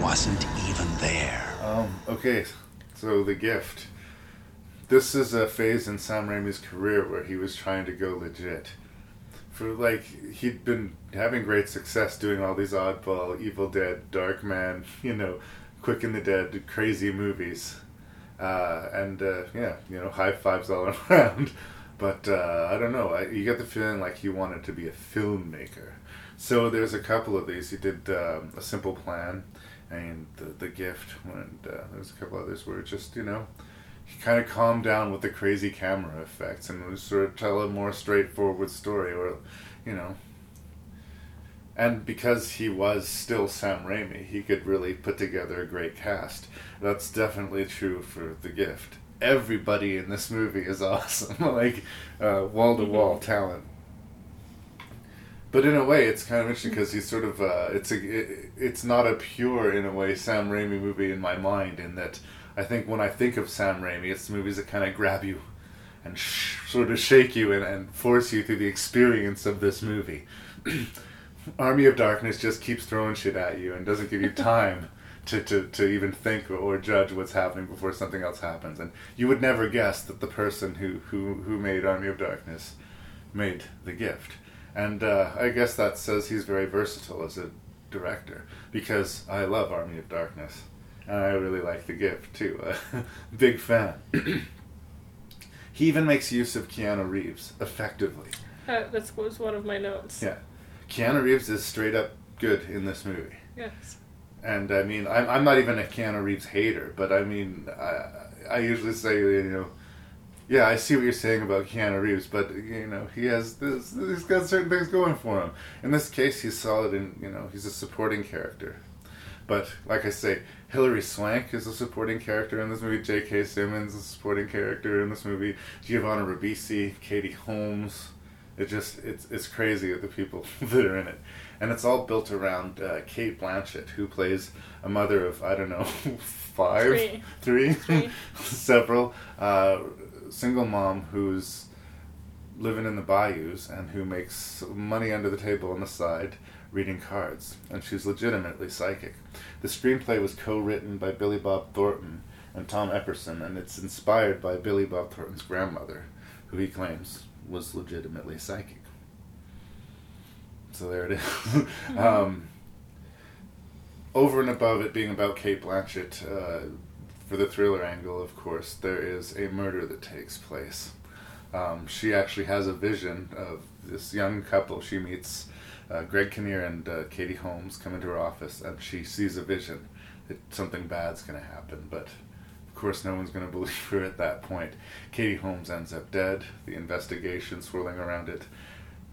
wasn't even there. Um, okay, so the gift. This is a phase in Sam Raimi's career where he was trying to go legit. For like he'd been having great success doing all these oddball, Evil Dead, Darkman, you know, Quick and the Dead, crazy movies, uh, and uh, yeah, you know, high fives all around. But uh, I don't know. I, you get the feeling like he wanted to be a filmmaker. So there's a couple of these. He did um, a simple plan, and the the gift, and uh, there's a couple others where just you know, he kind of calmed down with the crazy camera effects and was sort of tell a more straightforward story, or you know. And because he was still Sam Raimi, he could really put together a great cast. That's definitely true for The Gift. Everybody in this movie is awesome, like wall to wall talent. but in a way, it's kind of interesting because he's sort of uh, it's a it, it's not a pure in a way Sam Raimi movie in my mind. In that, I think when I think of Sam Raimi, it's movies that kind of grab you and sh- sort of shake you and, and force you through the experience of this movie. Army of Darkness just keeps throwing shit at you and doesn't give you time to, to, to even think or judge what's happening before something else happens. And you would never guess that the person who, who, who made Army of Darkness made The Gift. And uh, I guess that says he's very versatile as a director because I love Army of Darkness. And I really like The Gift too. Big fan. he even makes use of Keanu Reeves effectively. Uh, that was one of my notes. Yeah. Keanu Reeves is straight up good in this movie. Yes. And I mean, I'm, I'm not even a Keanu Reeves hater, but I mean, I, I usually say, you know, yeah, I see what you're saying about Keanu Reeves, but you know, he has this, he's got certain things going for him. In this case, he's solid and you know, he's a supporting character. But like I say, Hilary Swank is a supporting character in this movie. J.K. Simmons is a supporting character in this movie. Giovanni Ribisi, Katie Holmes. It just it's it's crazy the people that are in it, and it's all built around uh, Cate Blanchett, who plays a mother of I don't know five, Three. three, Three. several, uh, single mom who's living in the bayous and who makes money under the table on the side reading cards, and she's legitimately psychic. The screenplay was co-written by Billy Bob Thornton and Tom Epperson, and it's inspired by Billy Bob Thornton's grandmother, who he claims was legitimately psychic. So there it is. um, over and above it being about Cate Blanchett, uh, for the thriller angle, of course, there is a murder that takes place. Um, she actually has a vision of this young couple she meets. Uh, Greg Kinnear and uh, Katie Holmes come into her office, and she sees a vision that something bad's going to happen. But of course, no one's going to believe her at that point. Katie Holmes ends up dead. The investigation swirling around it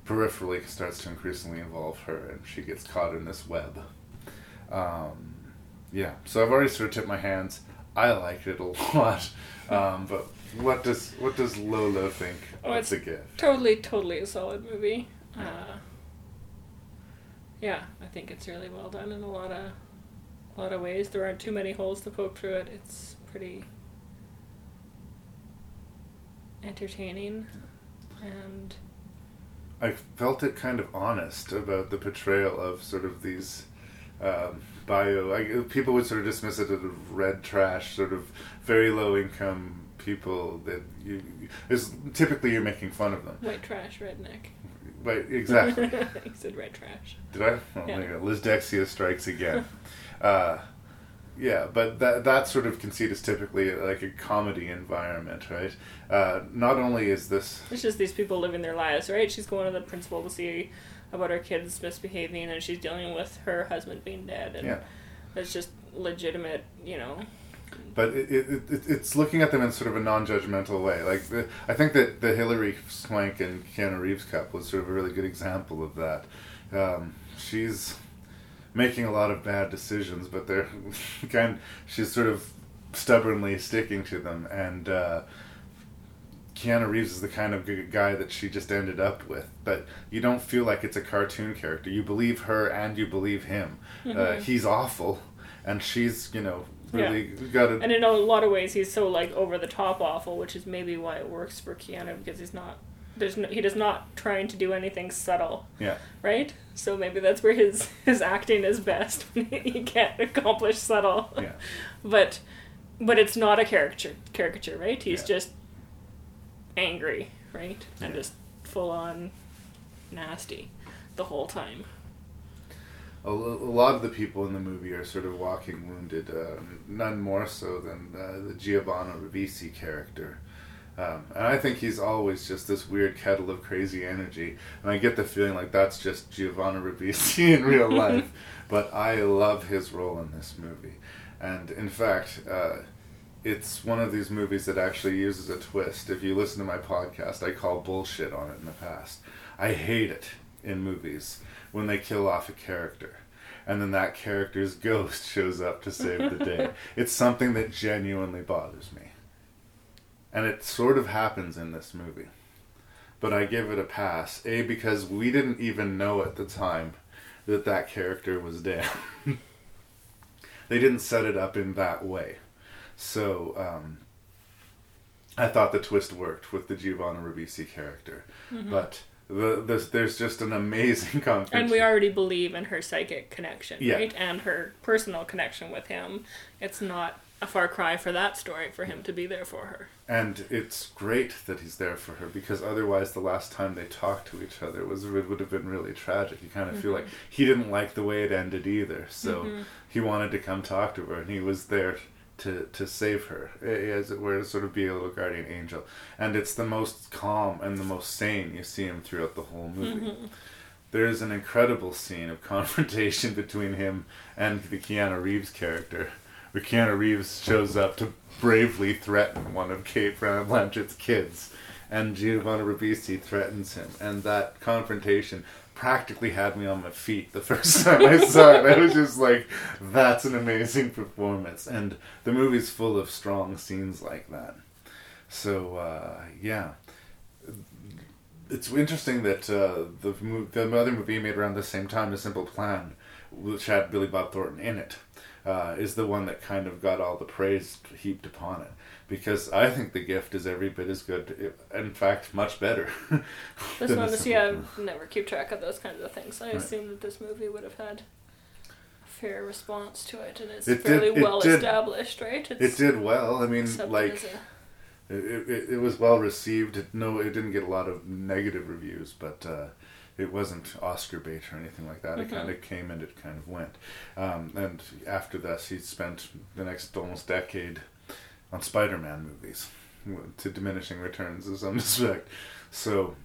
peripherally starts to increasingly involve her, and she gets caught in this web. Um, yeah, so I've already sort of tipped my hands. I liked it a lot, um, but what does what does Lolo think Oh, it's a gift? totally, totally a solid movie. Uh, yeah, I think it's really well done in a lot of, a lot of ways. There aren't too many holes to poke through it. It's pretty entertaining, and I felt it kind of honest about the portrayal of sort of these um, bio. I, people would sort of dismiss it as red trash, sort of very low income people that you is typically you're making fun of them. white trash, redneck. Right, exactly. you said red trash. Did I? Oh, Yeah. there you go. Liz Dexia strikes again. uh, yeah, but that that sort of conceit is typically like a comedy environment, right? Uh, not only is this It's just these people living their lives, right? She's going to the principal to see about her kids misbehaving, and she's dealing with her husband being dead, and Yeah. it's just legitimate, you know. but it, it, it, it's looking at them in sort of a non-judgmental way. Like the, I think that the Hilary Swank and Keanu Reeves cup was sort of a really good example of that. Um, she's making a lot of bad decisions, but they're kind. She's sort of stubbornly sticking to them, and uh, Keanu Reeves is the kind of guy that she just ended up with. But you don't feel like it's a cartoon character. You believe her and you believe him. Uh, Mhm. he's awful, and she's you know really got it. And in a lot of ways, he's so like over the top awful, which is maybe why it works for Keanu because he's not. There's no, he does not trying to do anything subtle, yeah. right? So maybe that's where his his acting is best. he can't accomplish subtle. Yeah. But but it's not a caricature caricature, right? He's Yeah. just angry, right? And Yeah. just full on nasty the whole time. a, a lot of the people in the movie are sort of walking wounded, uh, none more so than uh, the Giovanni Ribisi character. Um, and I think he's always just this weird kettle of crazy energy. And I get the feeling like that's just Giovanni Ribisi in real life. but I love his role in this movie. And in fact, uh, it's one of these movies that actually uses a twist. If you listen to my podcast, I call bullshit on it in the past. I hate it in movies when they kill off a character and then that character's ghost shows up to save the day. it's something that genuinely bothers me. And it sort of happens in this movie. but I give it a pass. A because we didn't even know at the time that that character was dead. they didn't set it up in that way, so um, I thought the twist worked with the Giovanni Ribisi character, Mhm. but the, this, there's just an amazing confrontation. And we already believe in her psychic connection, Yeah. right? And her personal connection with him. It's not a far cry for that story for him to be there for her. And it's great that he's there for her because otherwise, the last time they talked to each other was it would have been really tragic. You kind of feel Mhm. like he didn't like the way it ended either, so Mhm. he wanted to come talk to her, and he was there to to save her, as it were, to sort of be a little guardian angel. And it's the most calm and the most sane you see him throughout the whole movie. Mhm. There's an incredible scene of confrontation between him and the Keanu Reeves character, where Keanu Reeves shows up to bravely threaten one of Cate Blanchett's kids, and Giovanni Ribisi threatens him, and that confrontation practically had me on my feet the first time I saw it. I was just like, "That's an amazing performance," and the movie's full of strong scenes like that. So uh, yeah, it's interesting that uh, the the other movie made around the same time, The Simple Plan, which had Billy Bob Thornton in it, uh, is the one that kind of got all the praise heaped upon it. Because I think The Gift is every bit as good, in fact, much better. This one, yeah, I never keep track of those kinds of things. I Right. assume that this movie would have had a fair response to it, and it's It did- fairly it well did- established, right? It did well. I mean, like a- it, it, it was well received. No, it didn't get a lot of negative reviews, but uh, it wasn't Oscar bait or anything like that. It Mhm. kind of came and it kind of went. Um, and after this, he spent the next almost decade on Spider-Man movies, to diminishing returns in some respect. So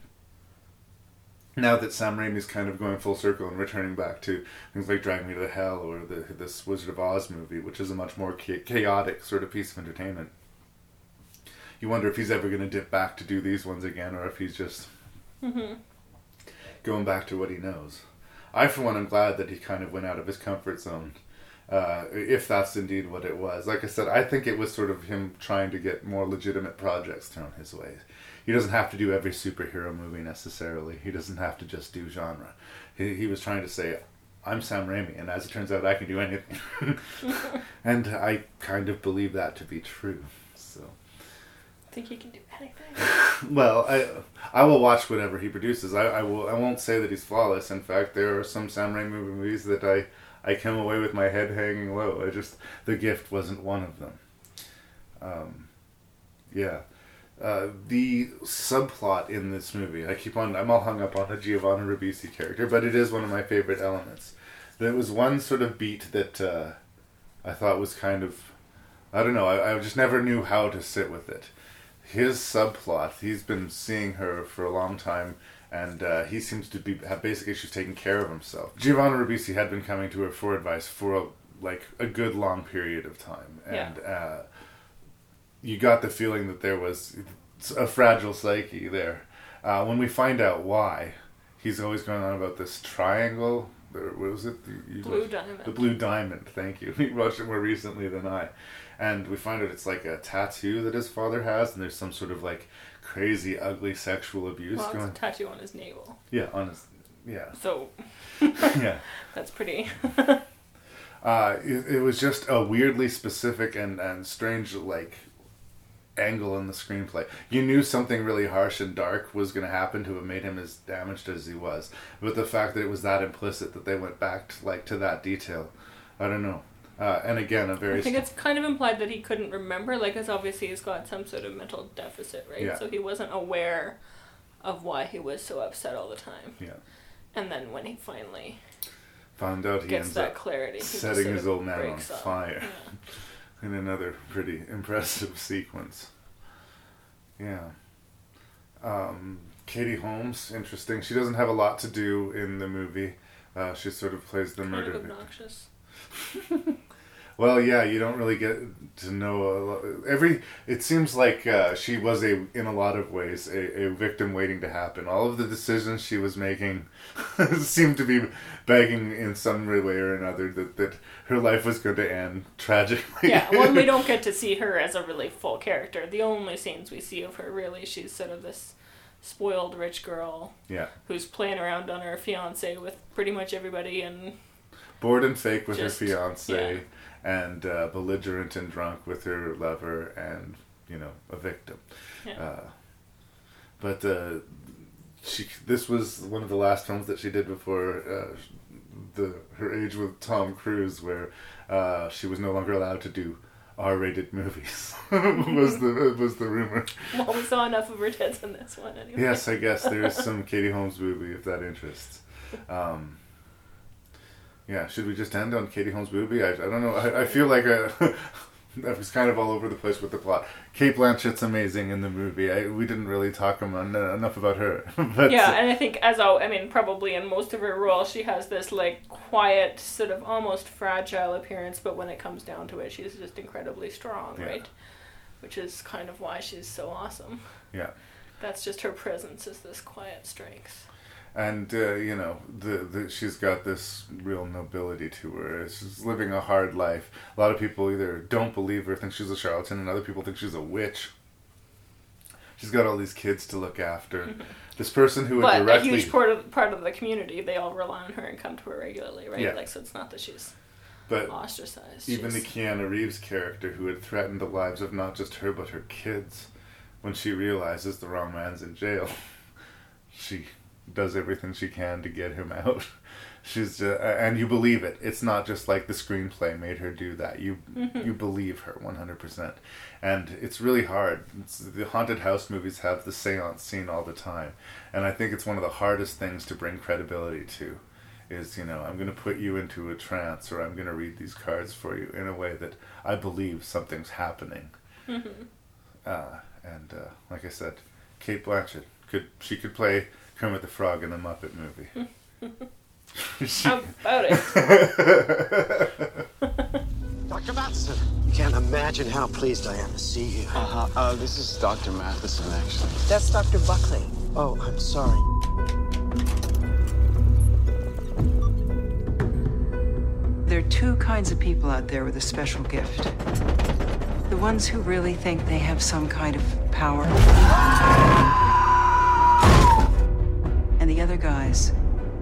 now that Sam Raimi's kind of going full circle and returning back to things like Drag Me to Hell or the this Wizard of Oz movie, which is a much more chaotic sort of piece of entertainment, you wonder if he's ever going to dip back to do these ones again, or if he's just Mhm. Going back to what he knows. I, for one, am glad that he kind of went out of his comfort zone, uh, if that's indeed what it was. Like I said, I think it was sort of him trying to get more legitimate projects thrown his way. He doesn't have to do every superhero movie necessarily. He doesn't have to just do genre. He, he was trying to say, I'm Sam Raimi, and as it turns out, I can do anything. and I kind of believe that to be true. So. I think he can do Well, I I will watch whatever he produces. I, I will I won't say that he's flawless. In fact, there are some Sam Raimi movies that I I came away with my head hanging low. I just The Gift wasn't one of them. Um, yeah. Uh, the subplot in this movie, I keep on, I'm all hung up on the Giovanni Ribisi character, but it is one of my favorite elements. There was one sort of beat that uh, I thought was kind of, I don't know, I, I just never knew how to sit with it his subplot. He's been seeing her for a long time, and uh, he seems to be have basic issues taking care of himself. Giovanni Ribisi had been coming to her for advice for a, like a good long period of time, and uh, you got the feeling that there was a fragile psyche there. Uh, when we find out why, he's always going on about this triangle. What was it? You Blue Diamond. The Blue Diamond. Thank you. He watched it more recently than I, and we find out it's like a tattoo that his father has, and there's some sort of like crazy, ugly sexual abuse Well, it's a going. tattoo on his navel. Yeah, on his. Yeah. So, yeah. that's pretty. Uh, it, it was just a weirdly specific and, and strange like angle in the screenplay. You knew something really harsh and dark was going to happen to have made him as damaged as he was, but the fact that it was that implicit that they went back to, like to that detail, I don't know. Uh, and again, a very I think it's kind of implied that he couldn't remember, like, because obviously he's got some sort of mental deficit, right? Yeah. So he wasn't aware of why he was so upset all the time. Yeah. And then when he finally found out he gets that clarity, setting his old man on fire. up. in another pretty impressive sequence. Yeah. Um, Katie Holmes, interesting. She doesn't have a lot to do in the movie. Uh, she sort of plays the Kind murder of obnoxious. Well, yeah, you don't really get to know every. It seems like uh, she was a, in a lot of ways, a, a victim waiting to happen. All of the decisions she was making seemed to be begging in some way or another that, that her life was going to end tragically. yeah, well, we don't get to see her as a really full character. The only scenes we see of her, really, she's sort of this spoiled rich girl Yeah. who's playing around on her fiance with pretty much everybody and Bored and fake with Just- her fiance, and uh, belligerent and drunk with her lover, and you know a victim. Yeah. Uh, but uh, she this was one of the last films that she did before uh, the her age with Tom Cruise, where uh, she was no longer allowed to do R-rated movies. was the was the rumor? well we saw enough of her tits in this one anyway. Yes, I guess there is some Katie Holmes movie if that interests. Um, yeah, should we just end on Katie Holmes movie? I, I don't know. I, I feel like I, uh, I was kind of all over the place with the plot. Cate Blanchett's amazing in the movie. I, we didn't really talk enough about her. but yeah, uh, and I think as all, I mean, probably in most of her roles, she has this like quiet, sort of almost fragile appearance, but when it comes down to it, she's just incredibly strong, Yeah. right? Which is kind of why she's so awesome. yeah. That's just her presence is this quiet strength. And uh, you know the, the she's got this real nobility to her she's living a hard life a lot of people either don't believe her think she's a charlatan and other people think she's a witch she's got all these kids to look after this person who would But directly a huge part of part of the community, they all rely on her and come to her regularly, right? Yeah. Like, so it's not that she's but ostracized. even the she's- Keanu Reeves character who had threatened the lives of not just her but her kids when she realizes the wrong man's in jail she does everything she can to get him out. She's uh, and you believe it. It's not just like the screenplay made her do that. You Mhm. you believe her 100% and it's really hard. It's, the haunted house movies have the seance scene all the time. And i think it's one of the hardest things to bring credibility to is you know i'm going to put you into a trance or i'm going to read these cards for you in a way that i believe something's happening. Mhm. uh, and uh, like I said, Cate Blanchett could she could play Kermit the Frog in the Muppet movie. She- How about it? Dr. Matheson. You can't imagine how pleased I am to see you. Uh-huh. Uh, this is Dr. Matheson, actually. That's Dr. Buckley. Oh, I'm sorry. There are two kinds of people out there with a special gift. The ones who really think they have some kind of power. And the other guys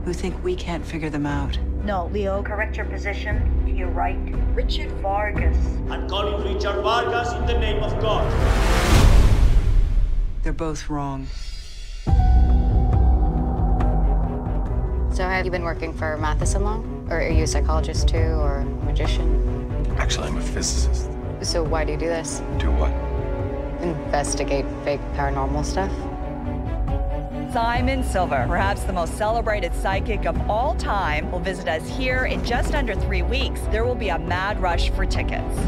who think we can't figure them out. No, Leo, correct your position. to your right. Richard Vargas. I'm calling Richard Vargas in the name of God. They're both wrong. So have you been working for Matheson long? Or are you a psychologist too, or a magician? Actually, I'm a physicist. So why do you do this? Do what? Investigate fake paranormal stuff? Simon Silver, perhaps the most celebrated psychic of all time, will visit us here in just under three weeks. There will be a mad rush for tickets.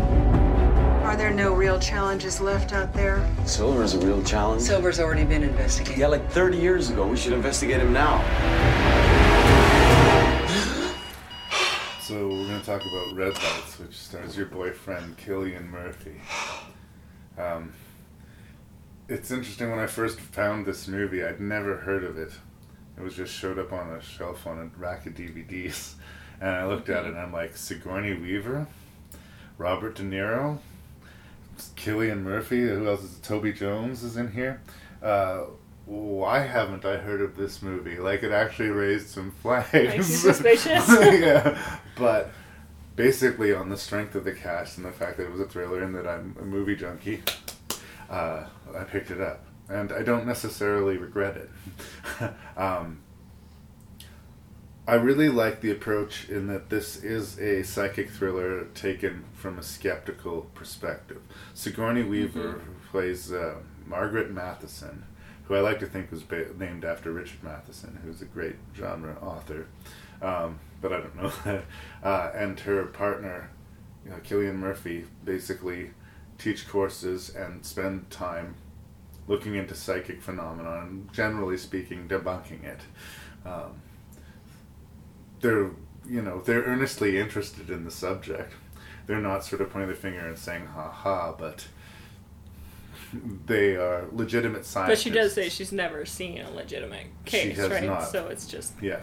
Are there no real challenges left out there? Silver's a real challenge. Silver's already been investigated. Yeah, like 30 years ago. We should investigate him now. So we're going to talk about Red Lights, which stars your boyfriend Cillian Murphy. Um, it's interesting when I first found this movie, I'd never heard of it. It was just showed up on a shelf on a rack of DVDs, and I looked at it and I'm like Sigourney Weaver, Robert De Niro, Cillian Murphy. Who else is Toby Jones is in here. Uh, why haven't I heard of this movie? Like it actually raised some flags. Makes you suspicious. yeah, but basically on the strength of the cast and the fact that it was a thriller and that I'm a movie junkie, uh, I picked it up, and I don't necessarily regret it. um, I really like the approach in that this is a psychic thriller taken from a skeptical perspective. Sigourney Weaver, who plays uh, Margaret Matheson, who I like to think was ba- named after Richard Matheson, who's a great genre author, um, but I don't know that. Uh, and her partner, you know, Cillian Murphy, basically teach courses and spend time looking into psychic phenomena and generally speaking debunking it. Um, they're you know they're earnestly interested in the subject. They're not sort of pointing their finger and saying "ha ha," but they are legitimate scientists. But she does say she's never seen a legitimate case, right? not. So it's just yeah,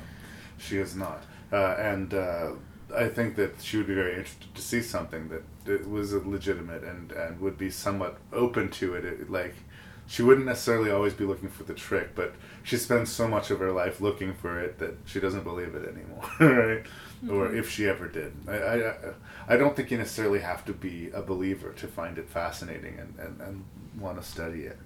she has not, uh, and uh, I think that she would be very interested to see something that, that was legitimate and and would be somewhat open to it, it like she wouldn't necessarily always be looking for the trick, but she spends so much of her life looking for it that she doesn't believe it anymore, right? Or Mhm. if she ever did. I, I, I don't think you necessarily have to be a believer to find it fascinating and, and, and want to study it.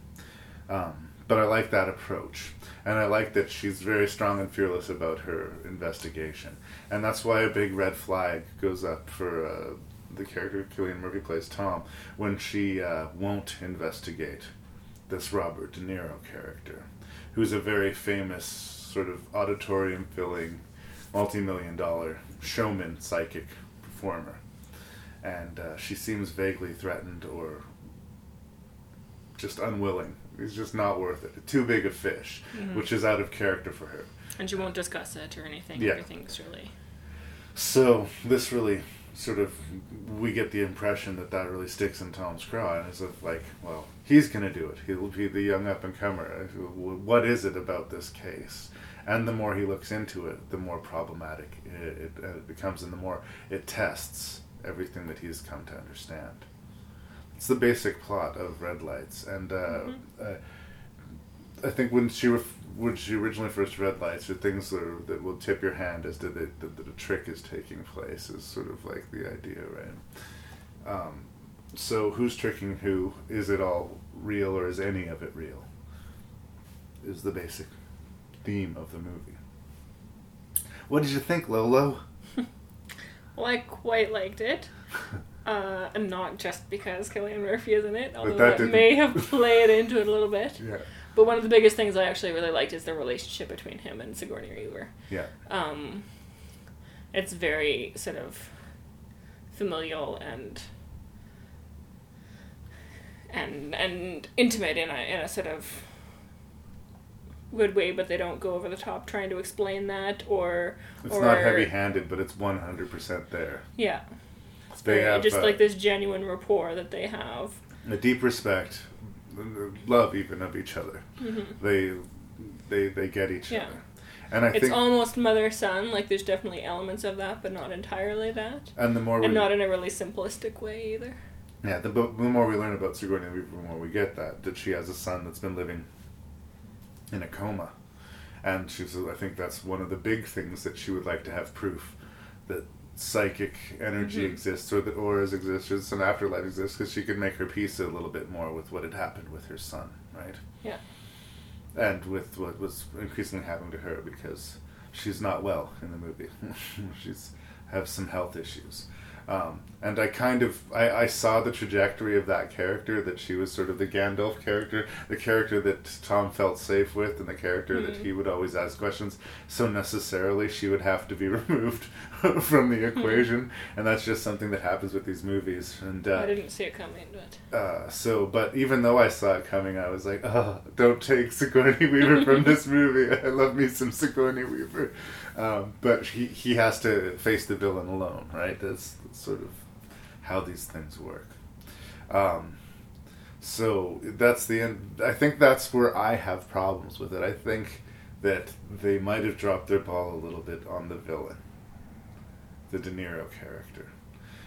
Um, but I like that approach. And I like that she's very strong and fearless about her investigation. And that's why a big red flag goes up for uh, the character Cillian Murphy plays Tom when she uh, won't investigate this Robert De Niro character, who's a very famous sort of auditorium filling, multi million dollar showman, psychic performer. And uh, she seems vaguely threatened or just unwilling. It's just not worth it. Too big a fish, Mhm. which is out of character for her. And she won't discuss it or anything. Yeah. Everything's really. So this really sort of we get the impression that that really sticks in Tom's craw, and it's of like, well, he's going to do it. He'll be the young up and comer. What is it about this case? And the more he looks into it, the more problematic it, it, it becomes, and the more it tests everything that he's come to understand. It's the basic plot of Red Lights, and uh, Mhm. uh, I think when she ref- when she originally first read lights, or things that, are, that will tip your hand as to the, that, that a trick is taking place is sort of like the idea, right? Um, so who's tricking who? Is it all real, or is any of it real? Is the basic theme of the movie. What did you think, Lolo? Well, I quite liked it. Uh, and not just because Cillian Murphy is in it, although that that, may have played into it a little bit. Yeah. But one of the biggest things I actually really liked is the relationship between him and Sigourney Weaver. Yeah. Um, it's very sort of familial and and and intimate in a in a sort of good way, but they don't go over the top trying to explain that or It's or not heavy-handed, but it's one hundred percent there. Yeah. It's They very- have, just uh, like this genuine rapport that they have. a deep respect, love even of each other. Mhm. They, they, they get each Yeah. other, and I it's think, almost mother son. Like there's definitely elements of that, but not entirely that. And the more and we- not in a really simplistic way either. yeah, the, the more we learn about Sigourney Weaver, the more we get that that she has a son that's been living in a coma, and she's. I think that's one of the big things that she would like to have proof that psychic energy Mhm. exists or that auras exist or some afterlife exists because she could make her peace a little bit more with what had happened with her son, right? Yeah. and with what was increasingly happening to her because she's not well in the movie. she's have some health issues. Um, and I kind of I, I saw the trajectory of that character that she was sort of the Gandalf character, the character that Tom felt safe with, and the character that Mhm. he would always ask questions. So necessarily she would have to be removed from the equation, and that's just something that happens with these movies. And uh, I didn't see it coming, but uh, so, but even though I saw it coming, I was like, oh, don't take Sigourney Weaver from this movie. I love me some Sigourney Weaver. Um, but he, he has to face the villain alone, right? That's, sort of how these things work. Um, so that's the end. I think that's where I have problems with it. I think that they might have dropped their ball a little bit on the villain, the De Niro character,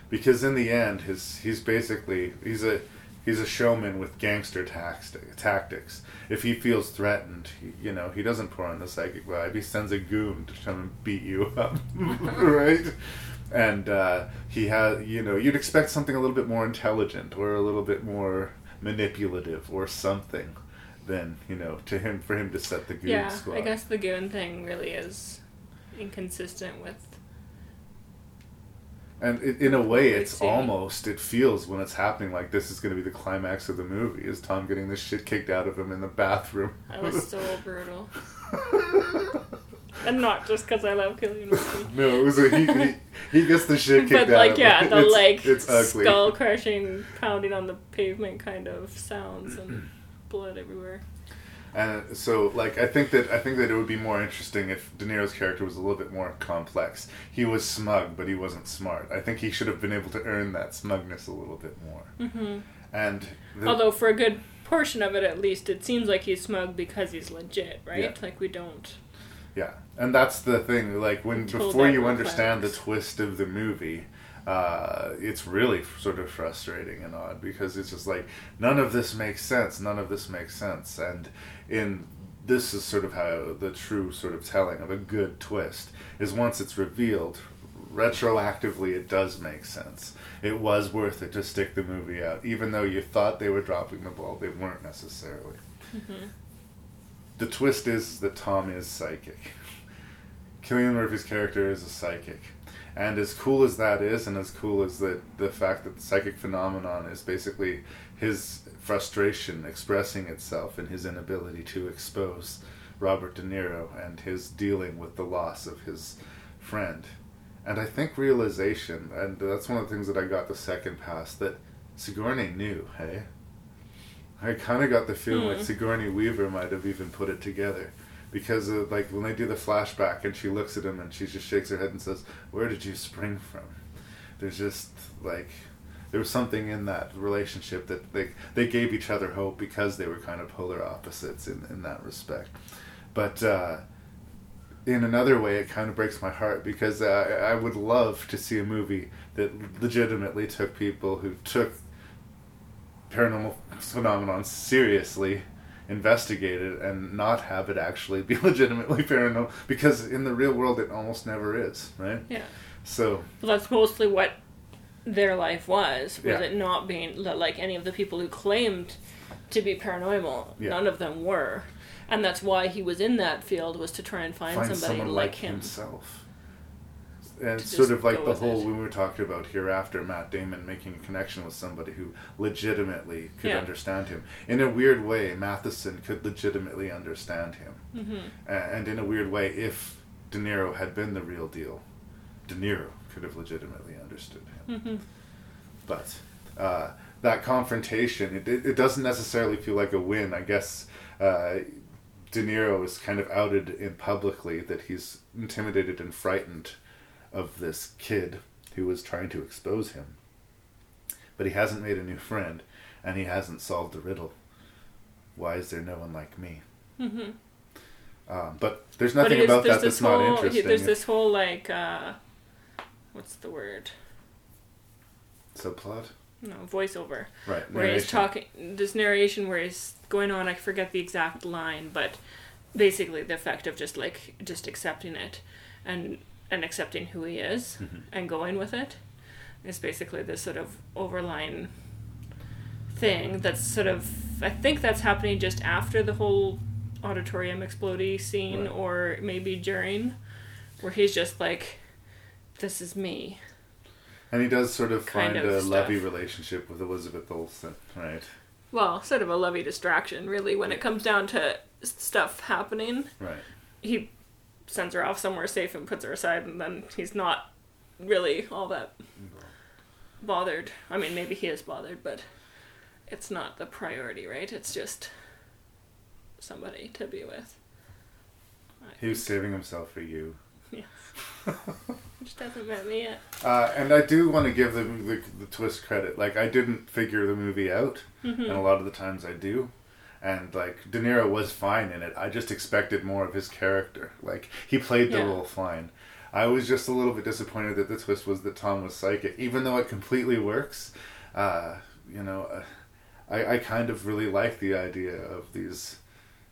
because in the end, his he's basically he's a he's a showman with gangster tactics. If he feels threatened, he, you know, he doesn't pour on the psychic vibe. He sends a goon to come and beat you up, right? And uh, he has, you know, you'd expect something a little bit more intelligent or a little bit more manipulative or something than you know to him for him to set the goon yeah, squad. I guess the goon thing really is inconsistent with. And i in a way, it's almost, it feels when it's happening like this is going to be the climax of the movie, is Tom getting the shit kicked out of him in the bathroom. That was so brutal. and not just because I love Cillian Murphy. no, it was a, he, he, he gets the shit kicked but out like yeah, the it's, like it's ugly. skull crushing, pounding on the pavement kind of sounds and blood everywhere. And so, like, I think that I think that it would be more interesting if De Niro's character was a little bit more complex. He was smug, but he wasn't smart. I think he should have been able to earn that smugness a little bit more. hmm And the, Although for a good portion of it, at least, it seems like he's smug because he's legit, right? Yeah. Like we don't. Yeah, and that's the thing. Like when before you understand the twist of the movie, uh, it's really sort of frustrating and odd because it's just like none of this makes sense. None of this makes sense, and in this is sort of how the true sort of telling of a good twist is once it's revealed retroactively it does make sense it was worth it to stick the movie out even though you thought they were dropping the ball they weren't necessarily Mhm. the twist is that tom is psychic cillian murphy's character is a psychic and as cool as that is and as cool as the, the fact that the psychic phenomenon is basically his frustration expressing itself in his inability to expose Robert De Niro and his dealing with the loss of his friend. And I think realization, and that's one of the things that I got the second pass, that Sigourney knew, hey? I kind of got the feeling like Hmm. Sigourney Weaver might have even put it together. Because, of, like, when they do the flashback and she looks at him and she just shakes her head and says, Where did you spring from? There's just, like, there was something in that relationship that they they gave each other hope because they were kind of polar opposites in in that respect. But uh, in another way, it kind of breaks my heart because uh, I would love to see a movie that legitimately took people who took paranormal phenomenon seriously investigated and not have it actually be legitimately paranormal because in the real world it almost never is right Yeah. so Well, that's mostly what their life was. Was Yeah. it not being like any of the people who claimed to be paranormal? Yeah. None of them were, and that's why he was in that field was to try and find, find somebody someone like, like him. himself. And it's sort of like the whole it. we were talking about hereafter, Matt Damon making a connection with somebody who legitimately could Yeah. understand him. In a weird way, Matheson could legitimately understand him. Mhm. And in a weird way, if De Niro had been the real deal, De Niro could have legitimately understood him. Mhm. But uh, that confrontation, it, it, it doesn't necessarily feel like a win. I guess uh, De Niro is kind of outed in publicly that he's intimidated and frightened of this kid who was trying to expose him. But he hasn't made a new friend, and he hasn't solved the riddle. Why is there no one like me? Mhm. Um, but there's nothing is- about there's that that's not whole- interesting. There's this whole like, uh, what's the word? subplot. No, voiceover. Right, Where he's talking, this narration where he's going on, I forget the exact line, but basically the effect of just like, just accepting it and, and accepting who he is Mhm. and going with it is basically this sort of overline thing that's sort of, I think that's happening just after the whole auditorium explodey scene Right. or maybe during, where he's just like, this is me. And he does sort of kind find of a stuff. lovey relationship with Elizabeth Olsen, right? well, sort of a lovey distraction, really, when it comes down to stuff happening. Right. He sends her off somewhere safe and puts her aside, and then he's not really all that bothered. I mean, maybe he is bothered, but it's not the priority, right? It's just somebody to be with. He was saving himself for you. Yes. Which doesn't met me yet. Uh, and I do want to give the, the the twist credit. Like I didn't figure the movie out, Mhm. and a lot of the times I do. And like De Niro was fine in it. I just expected more of his character. Like he played the Yeah. role fine. I was just a little bit disappointed that the twist was that Tom was psychic, even though it completely works. Uh, you know, uh, I I kind of really like the idea of these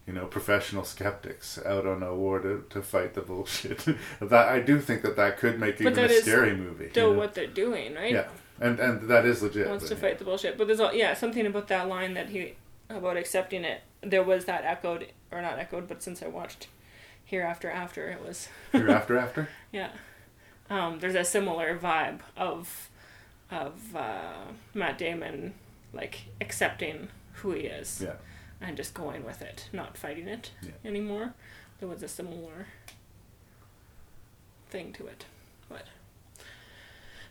you know, professional skeptics out on a war to, to fight the bullshit. that I do think that that could make even But that a scary movie. still you know? what they're doing, right? Yeah, and and that is legit. wants but to fight the bullshit. But there's all, yeah something about that line that he about accepting it. There was that echoed or not echoed, but since I watched Hereafter After, it was Hereafter After? yeah. Um, there's a similar vibe of of uh, Matt Damon like accepting who he is. Yeah. And just going with it, not fighting it Yeah. anymore. There was a similar thing to it, but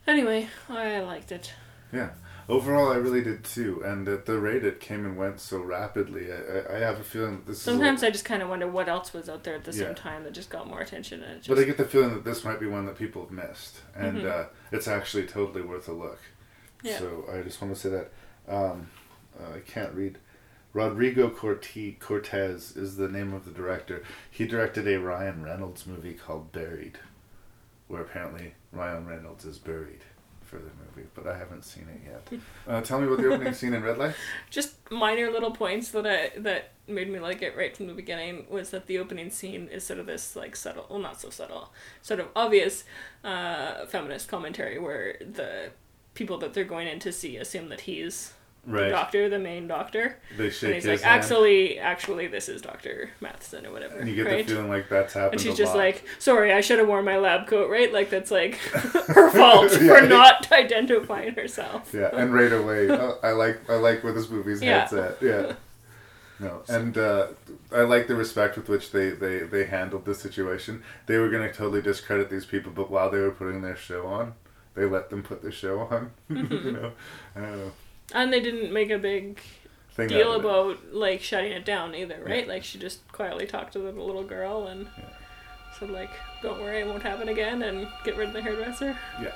anyway, I liked it. Yeah. Overall, I really did too, and at the rate it came and went so rapidly, I, I, have a feeling that this Sometimes I just kind of wonder what else was out there at the Yeah. same time that just got more attention. And just, But I get the feeling that this might be one that people have missed, and Mhm. uh, it's actually totally worth a look. Yeah. So I just want to say that um, uh, I can't read. Rodrigo Corti- Cortés is the name of the director. He directed a Ryan Reynolds movie called Buried, where apparently Ryan Reynolds is buried for the movie, but I haven't seen it yet. Uh, tell me about the opening scene in Red Light. Just minor little points that I that made me like it right from the beginning was that the opening scene is sort of this like subtle, well not so subtle, sort of obvious uh, feminist commentary where the people that they're going in to see assume that he's Right. the doctor, the main doctor. They shake and he's like, hand. actually, actually, this is Doctor Matheson or whatever. And you get right? the feeling like that's happened. And she's just lot. like, sorry, I should have worn my lab coat, right? Like that's like her fault Yeah. for not identifying herself. Yeah, and right away, oh, I like I like where this movie's Yeah. head's at. Yeah. No, and uh, I like the respect with which they, they, they handled the situation. They were going to totally discredit these people, but while they were putting their show on, they let them put their show on. Mhm. you know, I don't know. And they didn't make a big Thing deal out it. about like shutting it down either, right? Yeah. Like she just quietly talked to the little girl and said like, "Don't worry, it won't happen again," and get rid of the hairdresser. Yeah.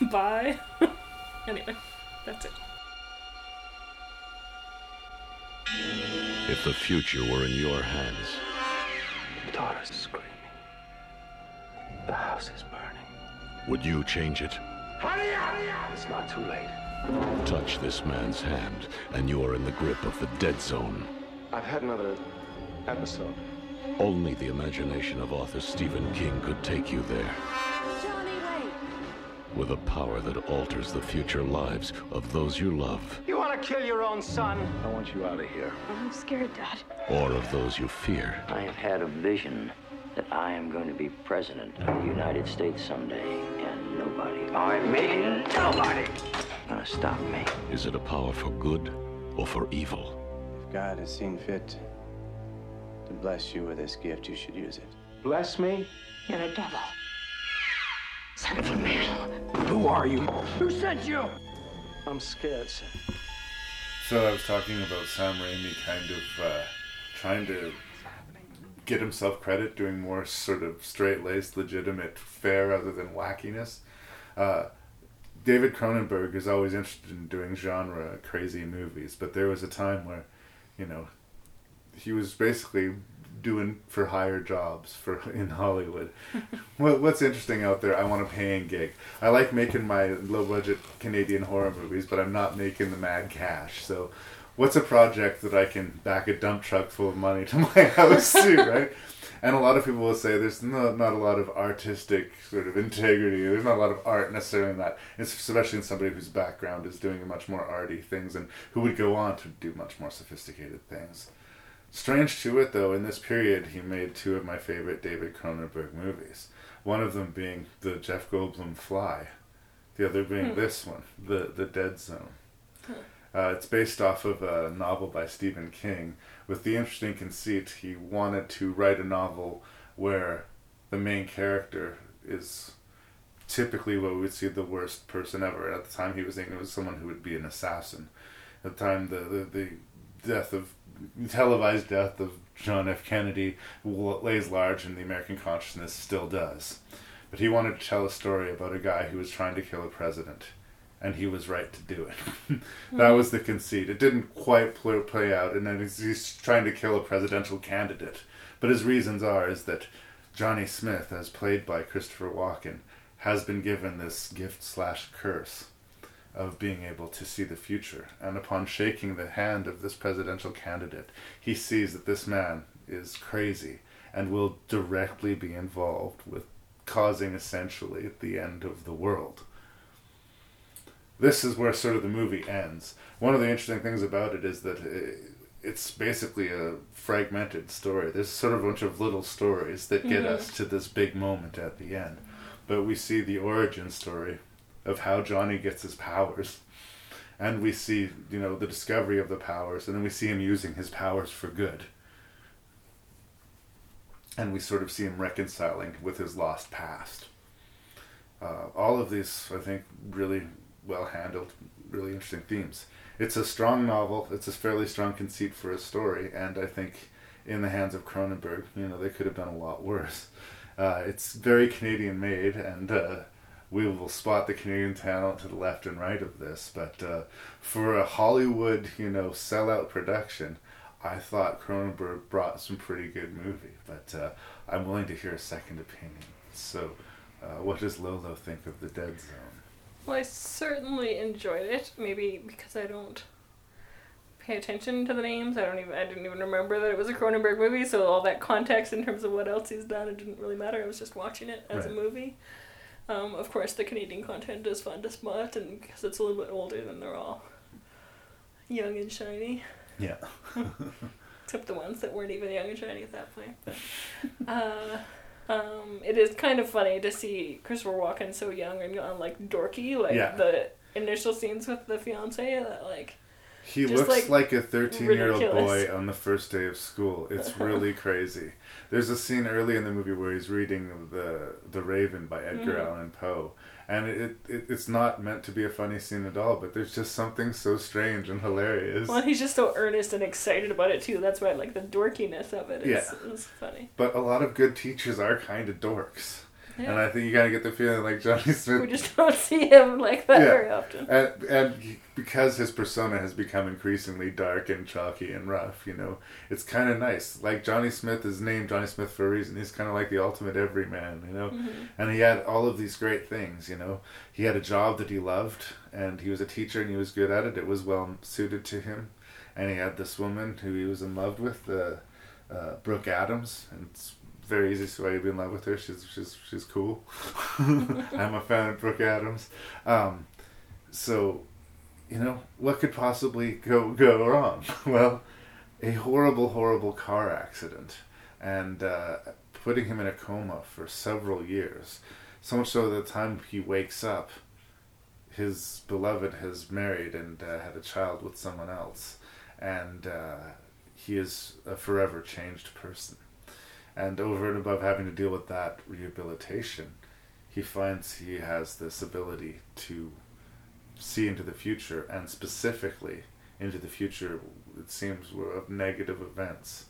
Bye. anyway, that's it. If the future were in your hands, Daughter's screaming. The house is burning. would you change it? Hurry up! It's not too late. Touch this man's hand, and you are in the grip of the dead zone. I've had another episode. Only the imagination of author Stephen King could take you there. With a power that alters the future lives of those you love, You want to kill your own son? I want you out of here. I'm scared, Dad. or of those you fear. I have had a vision that I am going to be president of the United States someday, and nobody, I mean nobody, gonna stop me. Is it a power for good or for evil? If God has seen fit to bless you with this gift, you should use it. Bless me? You're a devil. Son of a man. Who are you? Who sent you? I'm scared, son. So I was talking about Sam Raimi kind of uh, trying to get himself credit, doing more sort of straight-laced, legitimate fare rather than wackiness. Uh, David Cronenberg is always interested in doing genre crazy movies, but there was a time where, you know, he was basically doing for higher jobs for in Hollywood. what, what's interesting out there? I want a paying gig. I like making my low budget Canadian horror movies, but I'm not making the mad cash. So, what's a project that I can back a dump truck full of money to my house to, right? And a lot of people will say there's not, not a lot of artistic sort of integrity. There's not a lot of art necessarily in that, It's especially in somebody whose background is doing much more arty things and who would go on to do much more sophisticated things. Strange to it, though, in this period, he made two of my favorite David Cronenberg movies. One of them being the Jeff Goldblum Fly, the other being Hmm. this one, the the Dead Zone. Uh, it's based off of a novel by Stephen King with the interesting conceit he wanted to write a novel where the main character is typically what we would see the worst person ever. At the time he was thinking it was someone who would be an assassin. At the time the, the, the death of televised death of John F. Kennedy lays large in the American consciousness, still does. But he wanted to tell a story about a guy who was trying to kill a president, and he was right to do it. that hmm. was the conceit. It didn't quite play, play out, and then he's, he's trying to kill a presidential candidate. But his reasons are is that Johnny Smith, as played by Christopher Walken, has been given this gift slash curse of being able to see the future. And upon shaking the hand of this presidential candidate, he sees that this man is crazy and will directly be involved with causing essentially the end of the world. This is where sort of the movie ends. One of the interesting things about it is that it's basically a fragmented story. There's sort of a bunch of little stories that get Mhm. us to this big moment at the end. But we see the origin story of how Johnny gets his powers. And we see, you know, the discovery of the powers, and then we see him using his powers for good. And we sort of see him reconciling with his lost past. Uh, all of these, I think, really well handled, really interesting themes. It's a strong novel. It's a fairly strong conceit for a story, and I think in the hands of Cronenberg, you know, they could have done a lot worse. Uh, it's very Canadian made, and uh, we will spot the Canadian talent to the left and right of this. But uh, for a Hollywood, you know, sellout production, I thought Cronenberg brought some pretty good movie. But uh, I'm willing to hear a second opinion. So Uh, what does Lolo think of the Dead Zone? Well, I certainly enjoyed it. Maybe because I don't pay attention to the names. I don't even. I didn't even remember that it was a Cronenberg movie. So all that context in terms of what else he's done, it didn't really matter. I was just watching it as a movie. Um, of course, the Canadian content is fun to spot, and because it's a little bit older than they're all young and shiny. Yeah. Except the ones that weren't even young and shiny at that point. uh, um, it is kind of funny to see Christopher Walken so young and like dorky, like Yeah. the initial scenes with the fiance that like He looks like, a 13 year old boy on the first day of school. It's really crazy. There's a scene early in the movie where he's reading the the Raven by Edgar Mhm. Allan Poe, and it, it it's not meant to be a funny scene at all. But there's just something so strange and hilarious. Well, he's just so earnest and excited about it too. That's why like the dorkiness of it is, Yeah. is funny. But a lot of good teachers are kind of dorks. Yeah. And I think you gotta get the feeling like Johnny Smith. We just don't see him like that very often. And and because his persona has become increasingly dark and chalky and rough, you know, it's kind of nice. Like Johnny Smith is named Johnny Smith for a reason. He's kind of like the ultimate everyman, you know. Mhm. And he had all of these great things, you know. He had a job that he loved, and he was a teacher, and he was good at it. It was well suited to him. And he had this woman who he was in love with, uh, uh, Brooke Adams, and it's very easy to see why you'd be in love with her. She's she's she's cool. I'm a fan of Brooke Adams. Um, so, you know, what could possibly go go wrong? Well, a horrible, horrible car accident, and uh, putting him in a coma for several years. So much so that the time he wakes up, his beloved has married and uh, had a child with someone else, and uh, he is a forever changed person. And over and above having to deal with that rehabilitation, he finds he has this ability to see into the future, and specifically into the future, it seems, of negative events.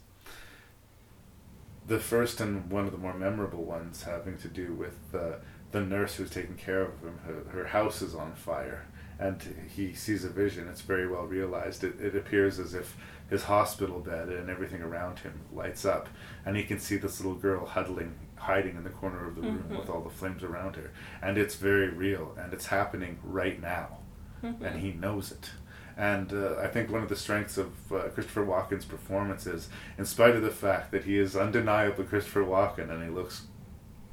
The first and one of the more memorable ones having to do with the nurse who's taking care of him. Her, her house is on fire, and he sees a vision. It's very well realized. It, it appears as if his hospital bed and everything around him lights up, and he can see this little girl huddling, hiding in the corner of the room Mhm. with all the flames around her. And it's very real, and it's happening right now, Mhm. and he knows it. And uh, I think one of the strengths of uh, Christopher Walken's performance is, in spite of the fact that he is undeniably Christopher Walken and he looks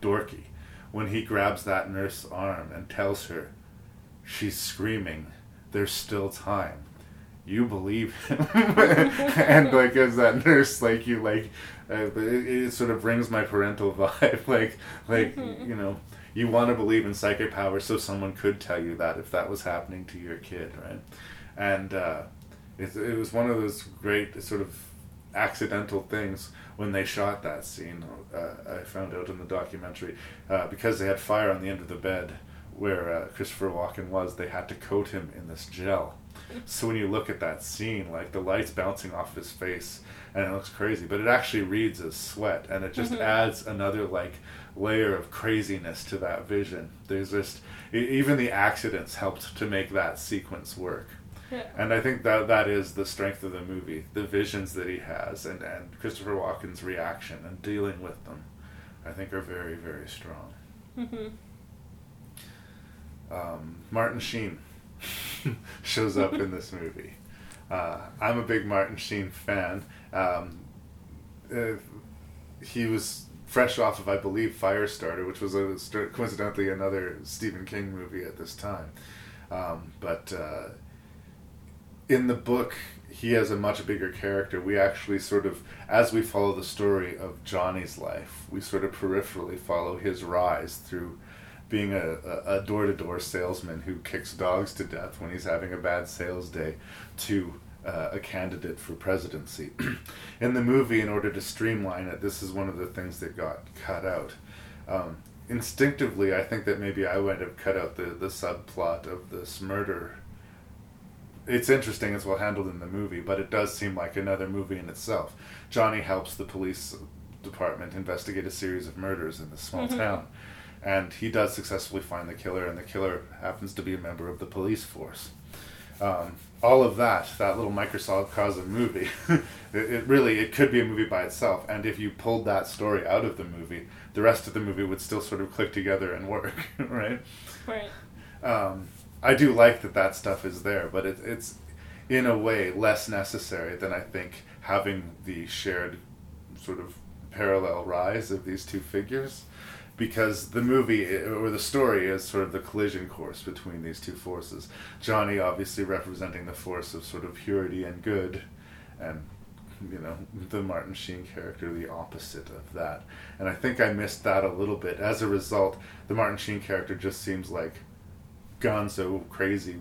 dorky, when he grabs that nurse's arm and tells her she's screaming, there's still time. You believe him, and like as that nurse, like you like, uh, it, it sort of brings my parental vibe. Like, like Mhm. you know, you want to believe in psychic power, so someone could tell you that if that was happening to your kid, right? And uh, it, it was one of those great sort of accidental things when they shot that scene. Uh, I found out in the documentary uh, because they had fire on the end of the bed where uh, Christopher Walken was. They had to coat him in this gel. So when you look at that scene, like the lights bouncing off his face, and it looks crazy, but it actually reads as sweat, and it just Mhm. adds another like layer of craziness to that vision. There's just even the accidents helped to make that sequence work. Yeah. And I think that that is the strength of the movie, the visions that he has, and, and Christopher Walken's reaction and dealing with them, I think are very, very strong. hmm Um, Martin Sheen shows up in this movie. Uh, I'm a big Martin Sheen fan. Um, uh, he was fresh off of, I believe, Firestarter, which was a, coincidentally another Stephen King movie at this time. Um, but uh, in the book, he has a much bigger character. We actually sort of, as we follow the story of Johnny's life, we sort of peripherally follow his rise through being a, a, a door-to-door salesman who kicks dogs to death when he's having a bad sales day to uh, a candidate for presidency. in the movie, in order to streamline it, this is one of the things that got cut out. Um, instinctively, I think that maybe I would have cut out the, the subplot of this murder. It's interesting, it's well handled in the movie, but it does seem like another movie in itself. Johnny helps the police department investigate a series of murders in this small Mhm. town and he does successfully find the killer, and the killer happens to be a member of the police force. um, all of that, that little microcosm movie, it, it really it could be a movie by itself. And if you pulled that story out of the movie, the rest of the movie would still sort of click together and work, right? Right. Um, I do like that that stuff is there, but it, it's in a way less necessary than I think having the shared sort of parallel rise of these two figures because the movie or the story is sort of the collision course between these two forces. Johnny obviously representing the force of sort of purity and good, and you know the Martin Sheen character the opposite of that. And I think I missed that a little bit. As a result, the Martin Sheen character just seems like gonzo crazy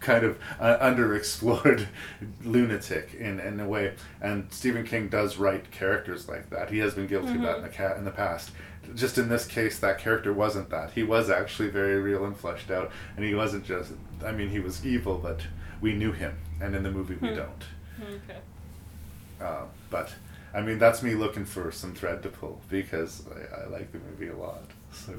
kind of uh, underexplored lunatic in, in a way and Stephen King does write characters like that he has been guilty of that in the, ca- in the past just in this case that character wasn't that he was actually very real and fleshed out and he wasn't just I mean he was evil but we knew him and in the movie we Hmm. don't Okay. uh, but I mean, that's me looking for some thread to pull because I, I like the movie a lot. So,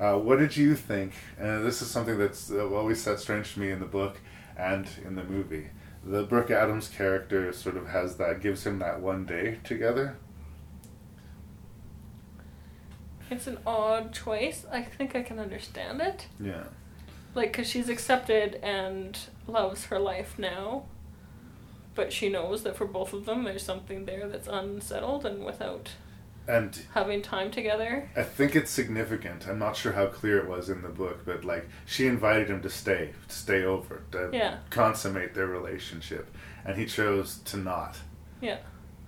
uh, what did you think? And this is something that's uh, always set strange to me in the book and in the movie. The Brooke Adams character sort of has that, gives him that one day together. It's an odd choice. I think I can understand it. Yeah. Like, because she's accepted and loves her life now. But she knows that for both of them, there's something there that's unsettled and without And having time together. I think it's significant. I'm not sure how clear it was in the book, but like she invited him to stay, to stay over, to Yeah. consummate their relationship, and he chose to not. Yeah.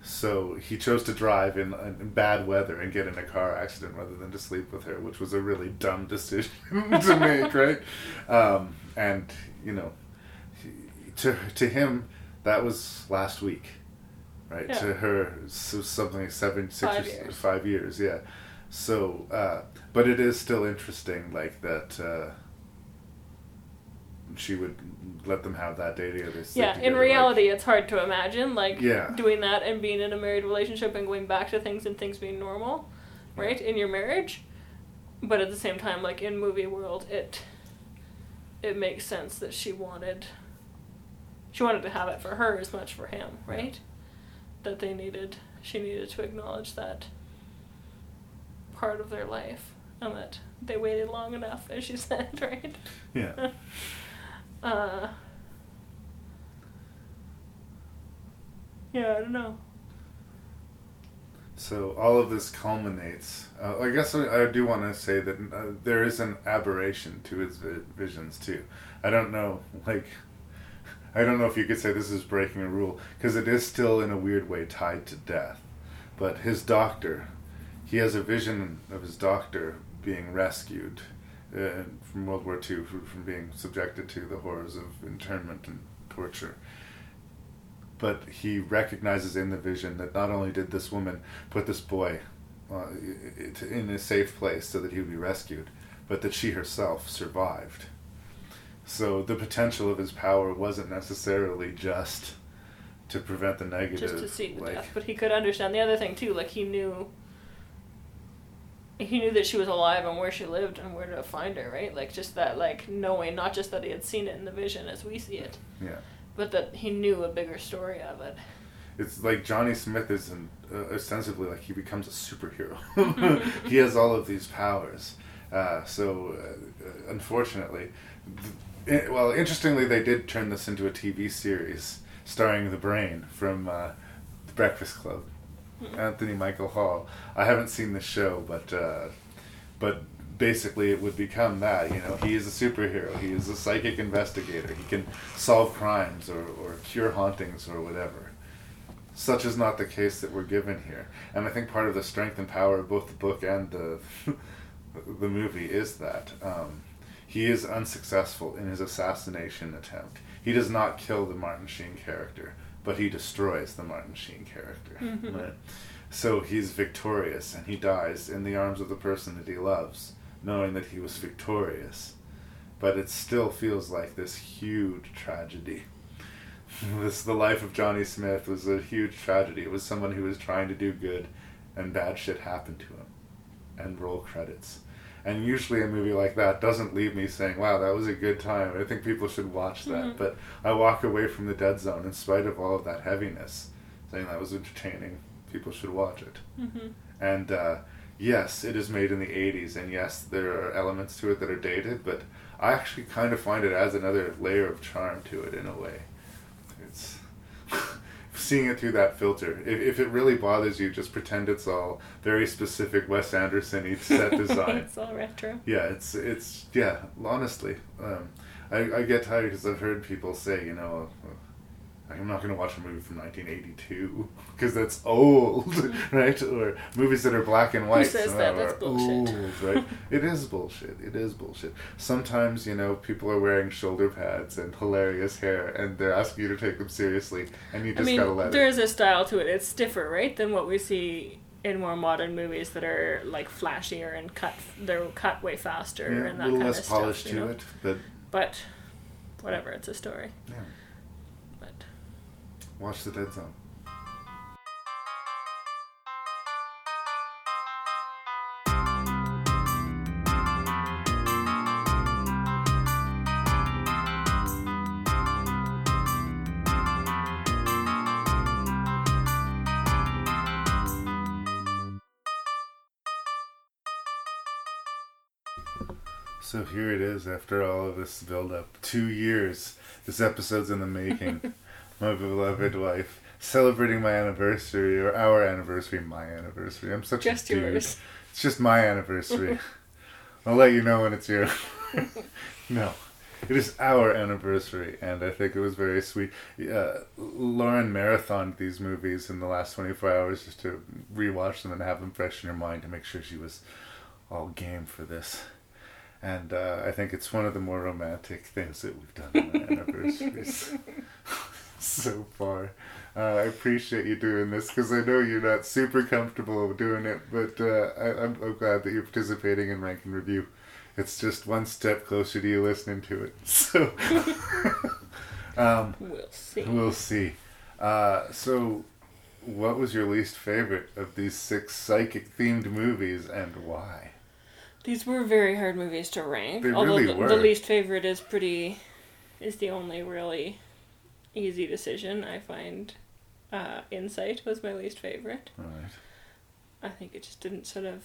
So he chose to drive in, in bad weather and get in a car accident rather than to sleep with her, which was a really dumb decision to make, right? Um, and you know, to to him, that was last week, right? Yeah. To her, so something like seven, six, Five or, years. five years, yeah. So, uh, but it is still interesting, like that. Uh, she would let them have that day together. Yeah, in together, like- reality, it's hard to imagine, like, Yeah. doing that and being in a married relationship and going back to things and things being normal, right, in your marriage. But at the same time, like, in movie world, it it makes sense that she wanted she wanted to have it for her as much for him, right? That they needed she needed to acknowledge that part of their life and that they waited long enough, as she said, right? Yeah. uh Yeah, I don't know. So all of this culminates. Uh, I guess I, I do want to say that uh, there is an aberration to his vi- visions too. I don't know, like, I don't know if you could say this is breaking a rule because it is still in a weird way tied to death. But his doctor, he has a vision of his doctor being rescued uh, from World War II from, from being subjected to the horrors of internment and torture but he recognizes in the vision that not only did this woman put this boy uh, in a safe place so that he would be rescued, but that she herself survived. So the potential of his power wasn't necessarily just to prevent the negative. just to see the like, death. But he could understand the other thing too. Like he knew, he knew that she was alive and where she lived and where to find her. Right, like just that, like knowing not just that he had seen it in the vision as we see it, Yeah. but that he knew a bigger story of it. It's like Johnny Smith is an, uh, ostensibly like he becomes a superhero. he has all of these powers. Uh, so, uh, unfortunately, th- i- well, interestingly, they did turn this into a TV series starring the Brain from uh, The Breakfast Club, Anthony Michael Hall. I haven't seen the show, but uh, but basically it would become that. You know, he is a superhero. He is a psychic investigator. He can solve crimes or, or cure hauntings or whatever. Such is not the case that we're given here, and I think part of the strength and power of both the book and the the movie is that um, he is unsuccessful in his assassination attempt. He does not kill the Martin Sheen character, but he destroys the Martin Sheen character. Mhm. Right? So he's victorious, and he dies in the arms of the person that he loves, knowing that he was victorious. But it still feels like this huge tragedy. this the life of Johnny Smith was a huge tragedy. It was someone who was trying to do good, and bad shit happened to him, and roll credits. And usually a movie like that doesn't leave me saying, "Wow, that was a good time." I think people should watch that. Mhm. But I walk away from the Dead Zone in spite of all of that heaviness, saying that was entertaining. People should watch it. Mhm. And uh, yes, it is made in the '80s, and yes, there are elements to it that are dated. But I actually kind of find it adds another layer of charm to it in a way. Seeing it through that filter. If, if it really bothers you, just pretend it's all very specific Wes Anderson-y set design. it's all retro. Yeah, it's it's yeah. Honestly, um, I I get tired because I've heard people say, you know, I'm not going to watch a movie from 1982 because that's old, right? Or movies that are black and white. says so that? That's bullshit. Old, right? it is bullshit. It is bullshit. Sometimes you know people are wearing shoulder pads and hilarious hair, and they're asking you to take them seriously, and you I just mean, gotta let there it. is a style to it. It's stiffer, right, than what we see in more modern movies that are like flashier and cut. They're cut way faster Yeah, and that kind less of stuff. polish you to know? it, but But whatever, it's a story. yeah. Watch the Dead Zone. So here it is after all of this build up. Two years. This episode's in the making. my beloved wife. Celebrating my anniversary or our anniversary, my anniversary. I'm such Just a dude. yours. It's just my anniversary. I'll let you know when it's yours. no. It is our anniversary, and I think it was very sweet. Uh, Lauren marathoned these movies in the last 24 hours just to rewatch them and have them fresh in her mind to make sure she was all game for this. And uh, I think it's one of the more romantic things that we've done on our anniversaries so far. Uh, I appreciate you doing this because I know you're not super comfortable doing it, but uh, I, I'm, I'm glad that you're participating in Rank and Review. It's just one step closer to you listening to it. So, um, We'll see. We'll see. Uh, so, what was your least favorite of these six psychic themed movies and why? These were very hard movies to rank. They although really the, were. the least favorite is pretty is the only really easy decision. I find uh, Insight was my least favorite. Right. I think it just didn't sort of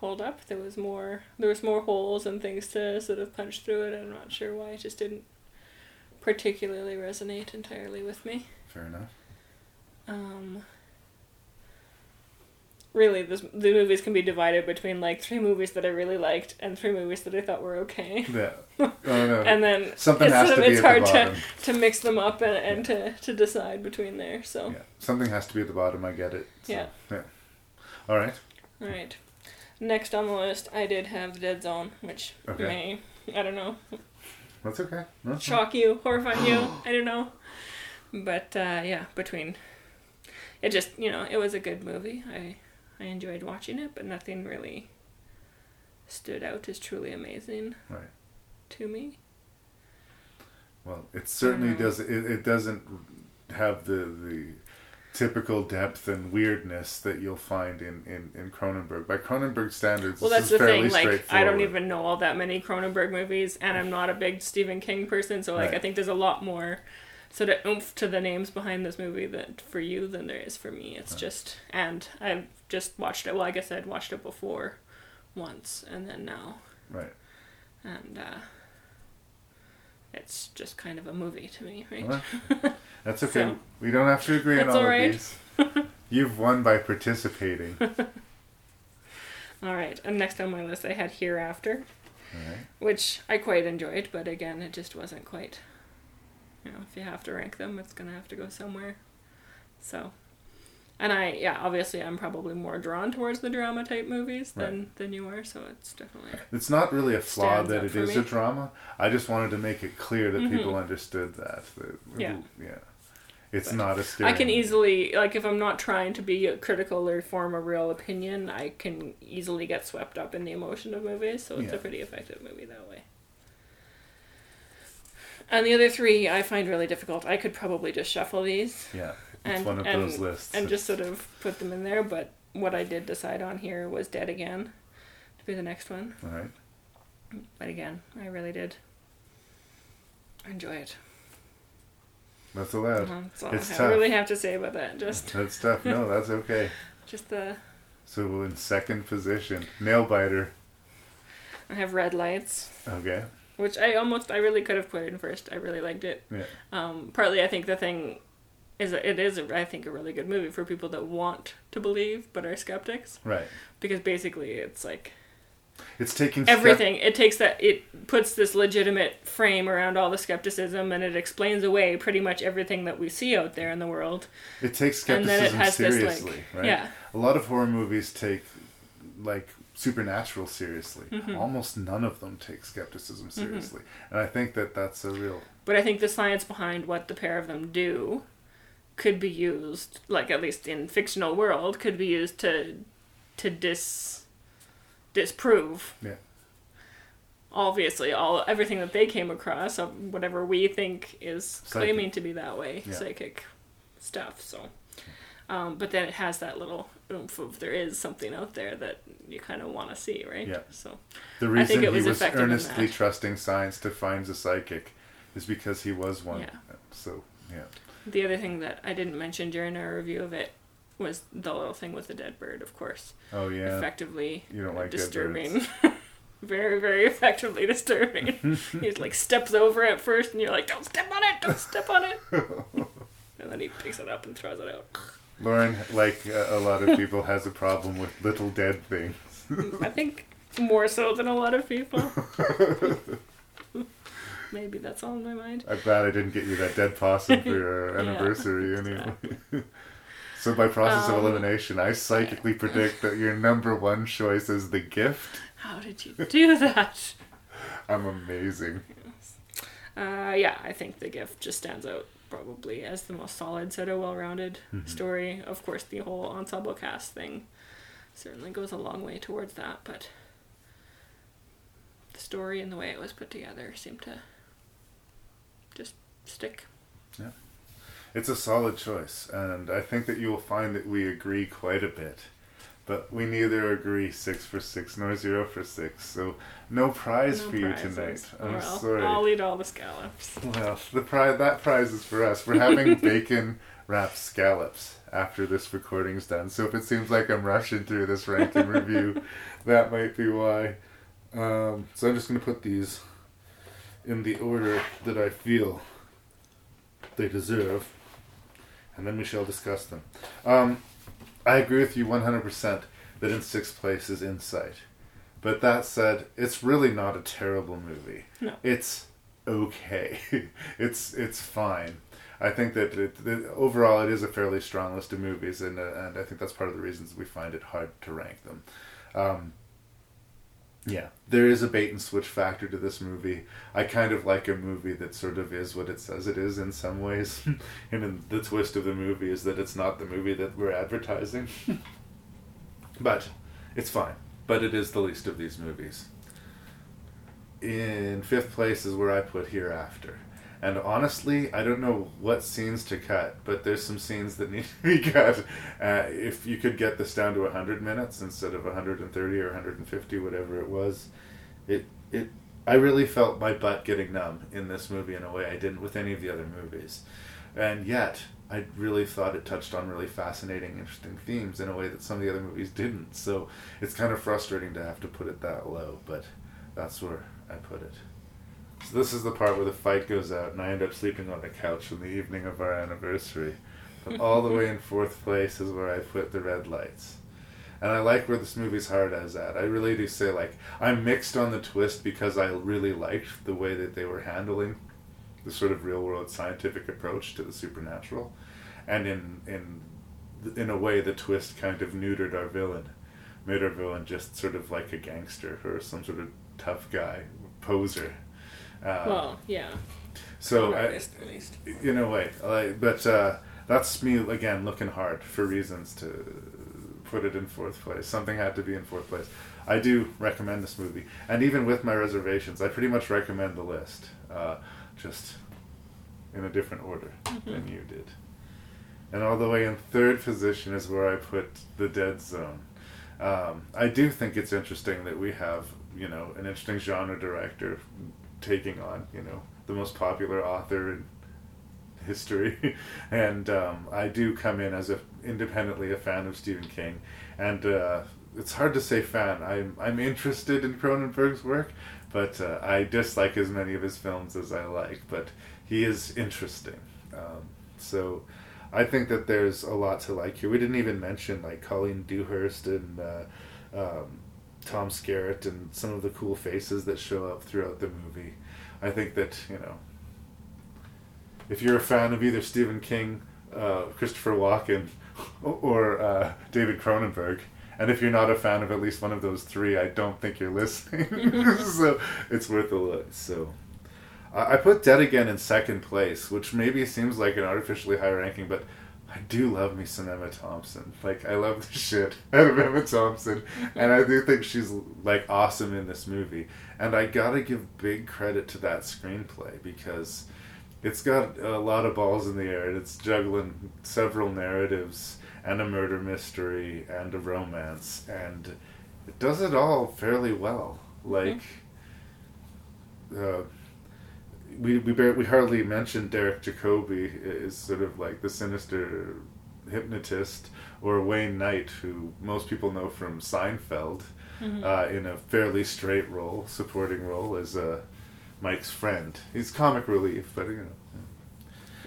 hold up. There was more there was more holes and things to sort of punch through it. I'm not sure why it just didn't particularly resonate entirely with me. Fair enough. Um, really, this, the movies can be divided between like three movies that I really liked and three movies that I thought were okay. Yeah. Oh, no. and then Something it's has to be it's at the hard to to mix them up and, and to, to decide between there. So Yeah. Something has to be at the bottom. I get it. So, Yeah. Yeah. All right. all right. Next on the list, I did have the Dead Zone, which Okay. may I don't know That's okay. That's shock you, horrify you. I don't know, but uh, yeah, between it just you know it was a good movie. I I enjoyed watching it, but nothing really stood out as truly amazing Right. to me. Well, it certainly does. It, it doesn't have the the typical depth and weirdness that you'll find in, in, in Cronenberg. By Cronenberg standards, Well, this that's is the fairly thing. Like, I don't straightforward. even know all that many Cronenberg movies, and I'm not a big Stephen King person. So, like, I think there's a lot more sort of oomph to the names behind this movie that for you than there is for me. It's just, and I've just watched it. Well, I guess I'd watched it before, once, and then now, Right. and uh, it's just kind of a movie to me, right? Well, That's okay. So, we don't have to agree on all all right. of these. You've won by participating. all right, and next on my list I had Hereafter. Which I quite enjoyed, but again, it just wasn't quite. You know, if you have to rank them, it's gonna have to go somewhere. So, and I, yeah, obviously, I'm probably more drawn towards the drama type movies than than you are. So it's definitely. It's not really a flaw that it is me. a drama. I just wanted to make it clear that people Mhm. understood that. that Yeah. Yeah. It's But not a I scary can movie. easily like if I'm not trying to be critical or form a real opinion, I can easily get swept up in the emotion of movies. So it's Yeah. a pretty effective movie that way. And the other three I find really difficult. I could probably just shuffle these. Yeah, it's and, one of and, those lists. And just sort of put them in there, but what I did decide on here was Dead Again. to be the next one. All right. But again, I really did enjoy it. That's allowed. Uh-huh, That's all It's I tough. really have to say about that. Just That's tough. No, that's okay. just the So in second position, nail biter. I have red lights. Okay. Which I almost I really could have put in first. I really liked it. Yeah. Um, partly, I think the thing is that it is I think a really good movie for people that want to believe but are skeptics. Right. Because basically, it's like It's taking step- everything. It takes that it puts this legitimate frame around all the skepticism, and it explains away pretty much everything that we see out there in the world. It takes And then it skepticism has this, seriously, like- right? yeah. A lot of horror movies take like supernatural seriously. Mhm. Almost none of them take skepticism Mhm. seriously, and I think that that's a real. But I think the science behind what the pair of them do could be used, like at least in fictional world, could be used to to dis disprove Yeah. obviously all everything that they came across of whatever we think is Psychic. claiming to be that way Yeah. psychic stuff so um, but then it has that little of there is something out there that you kind of want to see right Yeah. so The I reason think it was he was earnestly trusting science to find the psychic is because he was one. Yeah. So yeah. The other thing that I didn't mention during our review of it was the little thing with the dead bird, of course. Oh, yeah. Effectively You don't like dead disturbing. very, very effectively disturbing. he like steps over it first and you're like, Don't step on it, don't step on it And then he picks it up and throws it out. Lauren, like uh, a lot of people, has a problem with little dead things. I think more so than a lot of people. Maybe that's all in my mind. I'm glad I didn't get you that dead possum for your Yeah, anniversary anyway. so by process of Um, elimination, I psychically predict that your number one choice is the gift. How did you do that? I'm amazing. Uh, yeah, I think the gift just stands out probably as the most solid, sort of well-rounded Mhm. story. Of course, the whole ensemble cast thing certainly goes a long way towards that, but the story and the way it was put together seemed to just stick. Yeah. It's a solid choice, and I think that you will find that we agree quite a bit. But we neither agree six for six nor zero for six, so no prize No for you tonight. I'm Well, sorry. I'll eat all the scallops. Well, the prize that prize is for us. We're having bacon wrapped scallops after this recording's done. So if it seems like I'm rushing through this ranking review, that might be why. Um, so I'm just going to put these in the order that I feel they deserve, and then we shall discuss them. Um, I agree with you 100% that in sixth place is Insight. But that said, it's really not a terrible movie. No. It's okay. it's it's fine. I think that it, that overall it is a fairly strong list of movies, and uh, and I think that's part of the reasons we find it hard to rank them. Um, yeah, there is a bait and switch factor to this movie. I kind of like a movie that sort of is what it says it is in some ways, and the twist of the movie is that it's not the movie that we're advertising. but it's fine. But it is the least of these movies. In fifth place is where I put Hereafter. And honestly, I don't know what scenes to cut, but there's some scenes that need to be cut. Uh, if you could get this down to 100 minutes instead of 130 or 150, whatever it was, it it I really felt my butt getting numb in this movie in a way I didn't with any of the other movies. And yet, I really thought it touched on really fascinating, interesting themes in a way that some of the other movies didn't. So it's kind of frustrating to have to put it that low, but that's where I put it. So this is the part where the fight goes out, and I end up sleeping on the couch on the evening of our anniversary. But all the way in fourth place is where I put the red lights. And I like where this movie's heart is at. I really do say like I'm mixed on the twist because I really liked the way that they were handling the sort of real world scientific approach to the supernatural, and in in in a way the twist kind of neutered our villain, made our villain just sort of like a gangster or some sort of tough guy poser. Uh, well, yeah. so An I, artist, at least. in a way, like, but uh, that's me again looking hard for reasons to put it in fourth place. Something had to be in fourth place. I do recommend this movie, and even with my reservations, I pretty much recommend the list, uh, just in a different order than Mhm. you did. And all the way in third position is where I put The Dead Zone. um, I do think it's interesting that we have you know an interesting genre director taking on you know the most popular author in history, and um, I do come in as a independently a fan of Stephen King, and uh, it's hard to say fan. I'm I'm interested in Cronenberg's work, but uh, I dislike as many of his films as I like. But he is interesting, um, so. I think that there's a lot to like here. We didn't even mention like Colleen Dewhurst and uh, um, Tom Skerritt and some of the cool faces that show up throughout the movie. I think that you know, if you're a fan of either Stephen King, uh, Christopher Walken, or uh, David Cronenberg, and if you're not a fan of at least one of those three, I don't think you're listening. so it's worth a look. So. I put Dead Again in second place, which maybe seems like an artificially high ranking, but I do love me some Emma Thompson. Like I love the shit out of Emma Thompson, and I do think she's like awesome in this movie. And I gotta give big credit to that screenplay because it's got a lot of balls in the air. and It's juggling several narratives and a murder mystery and a romance, and it does it all fairly well. Like. Uh, we we bar- we hardly mentioned Derek Jacobi is sort of like the sinister hypnotist, or Wayne Knight, who most people know from Seinfeld, Mhm. uh, in a fairly straight role, supporting role as uh, Mike's friend. He's comic relief, but you know.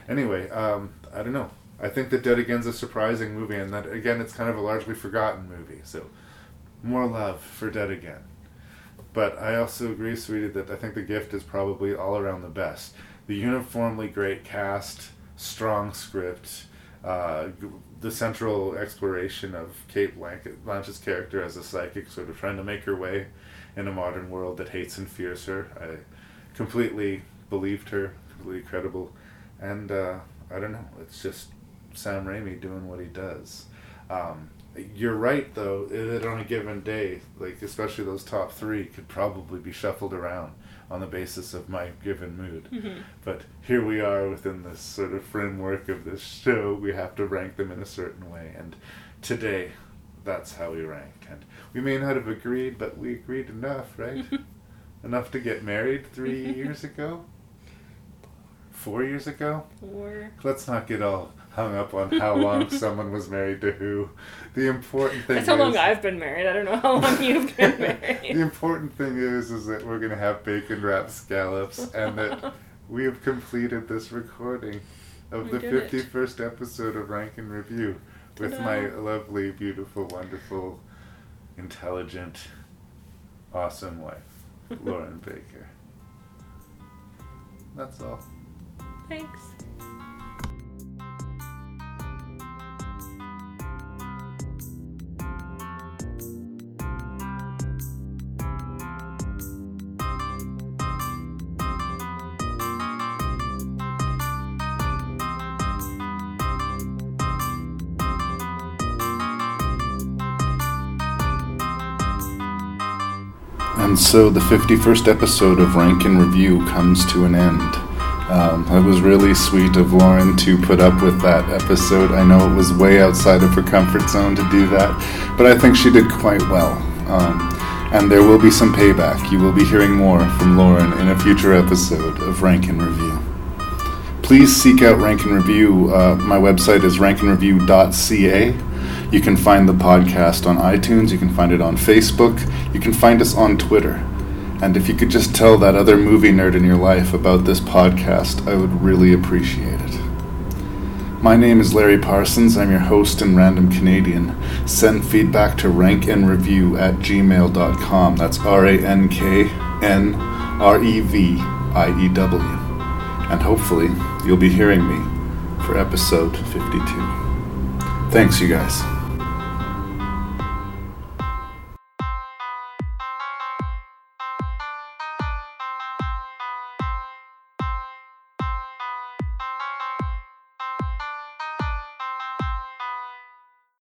Anyway, um, I don't know. I think that Dead Again's a surprising movie, and that again, it's kind of a largely forgotten movie. So, more love for Dead Again. But I also agree, sweetie, that I think The Gift is probably all around the best. The uniformly great cast, strong script, uh, the central exploration of Cate Blanchett, Blanchett's character as a psychic, sort of trying to make her way in a modern world that hates and fears her. I completely believed her, completely credible, and uh, I don't know. It's just Sam Raimi doing what he does. Um, you're right, though, that on a given day, like especially those top three, could probably be shuffled around on the basis of my given mood. Mhm. But here we are within this sort of framework of this show. We have to rank them in a certain way, and today, that's how we rank. And we may not have agreed, but we agreed enough, right? enough to get married three years ago, four years ago. Or Let's not get all hung up on how long someone was married to who. The important thing that's how is, long I've been married. I don't know how long you've been married. the important thing is, is that we're gonna have bacon wrapped scallops, and that we have completed this recording of We the fifty-first episode of Rank and Review with Ta-da. my lovely, beautiful, wonderful, intelligent, awesome wife, Lauren Baker. That's all. Thanks. And so the 51st episode of Rank and Review comes to an end. Um, it was really sweet of Lauren to put up with that episode. I know it was way outside of her comfort zone to do that, but I think she did quite well. Um, and there will be some payback. You will be hearing more from Lauren in a future episode of Rank and Review. Please seek out Rank and Review. Uh, my website is rankandreview.ca. You can find the podcast on iTunes. You can find it on Facebook. You can find us on Twitter. And if you could just tell that other movie nerd in your life about this podcast, I would really appreciate it. My name is Larry Parsons. I'm your host and random Canadian. Send feedback to rankandreview at gmail.com. That's R A N K N R E V I E W. And hopefully, you'll be hearing me for episode 52. Thanks, you guys.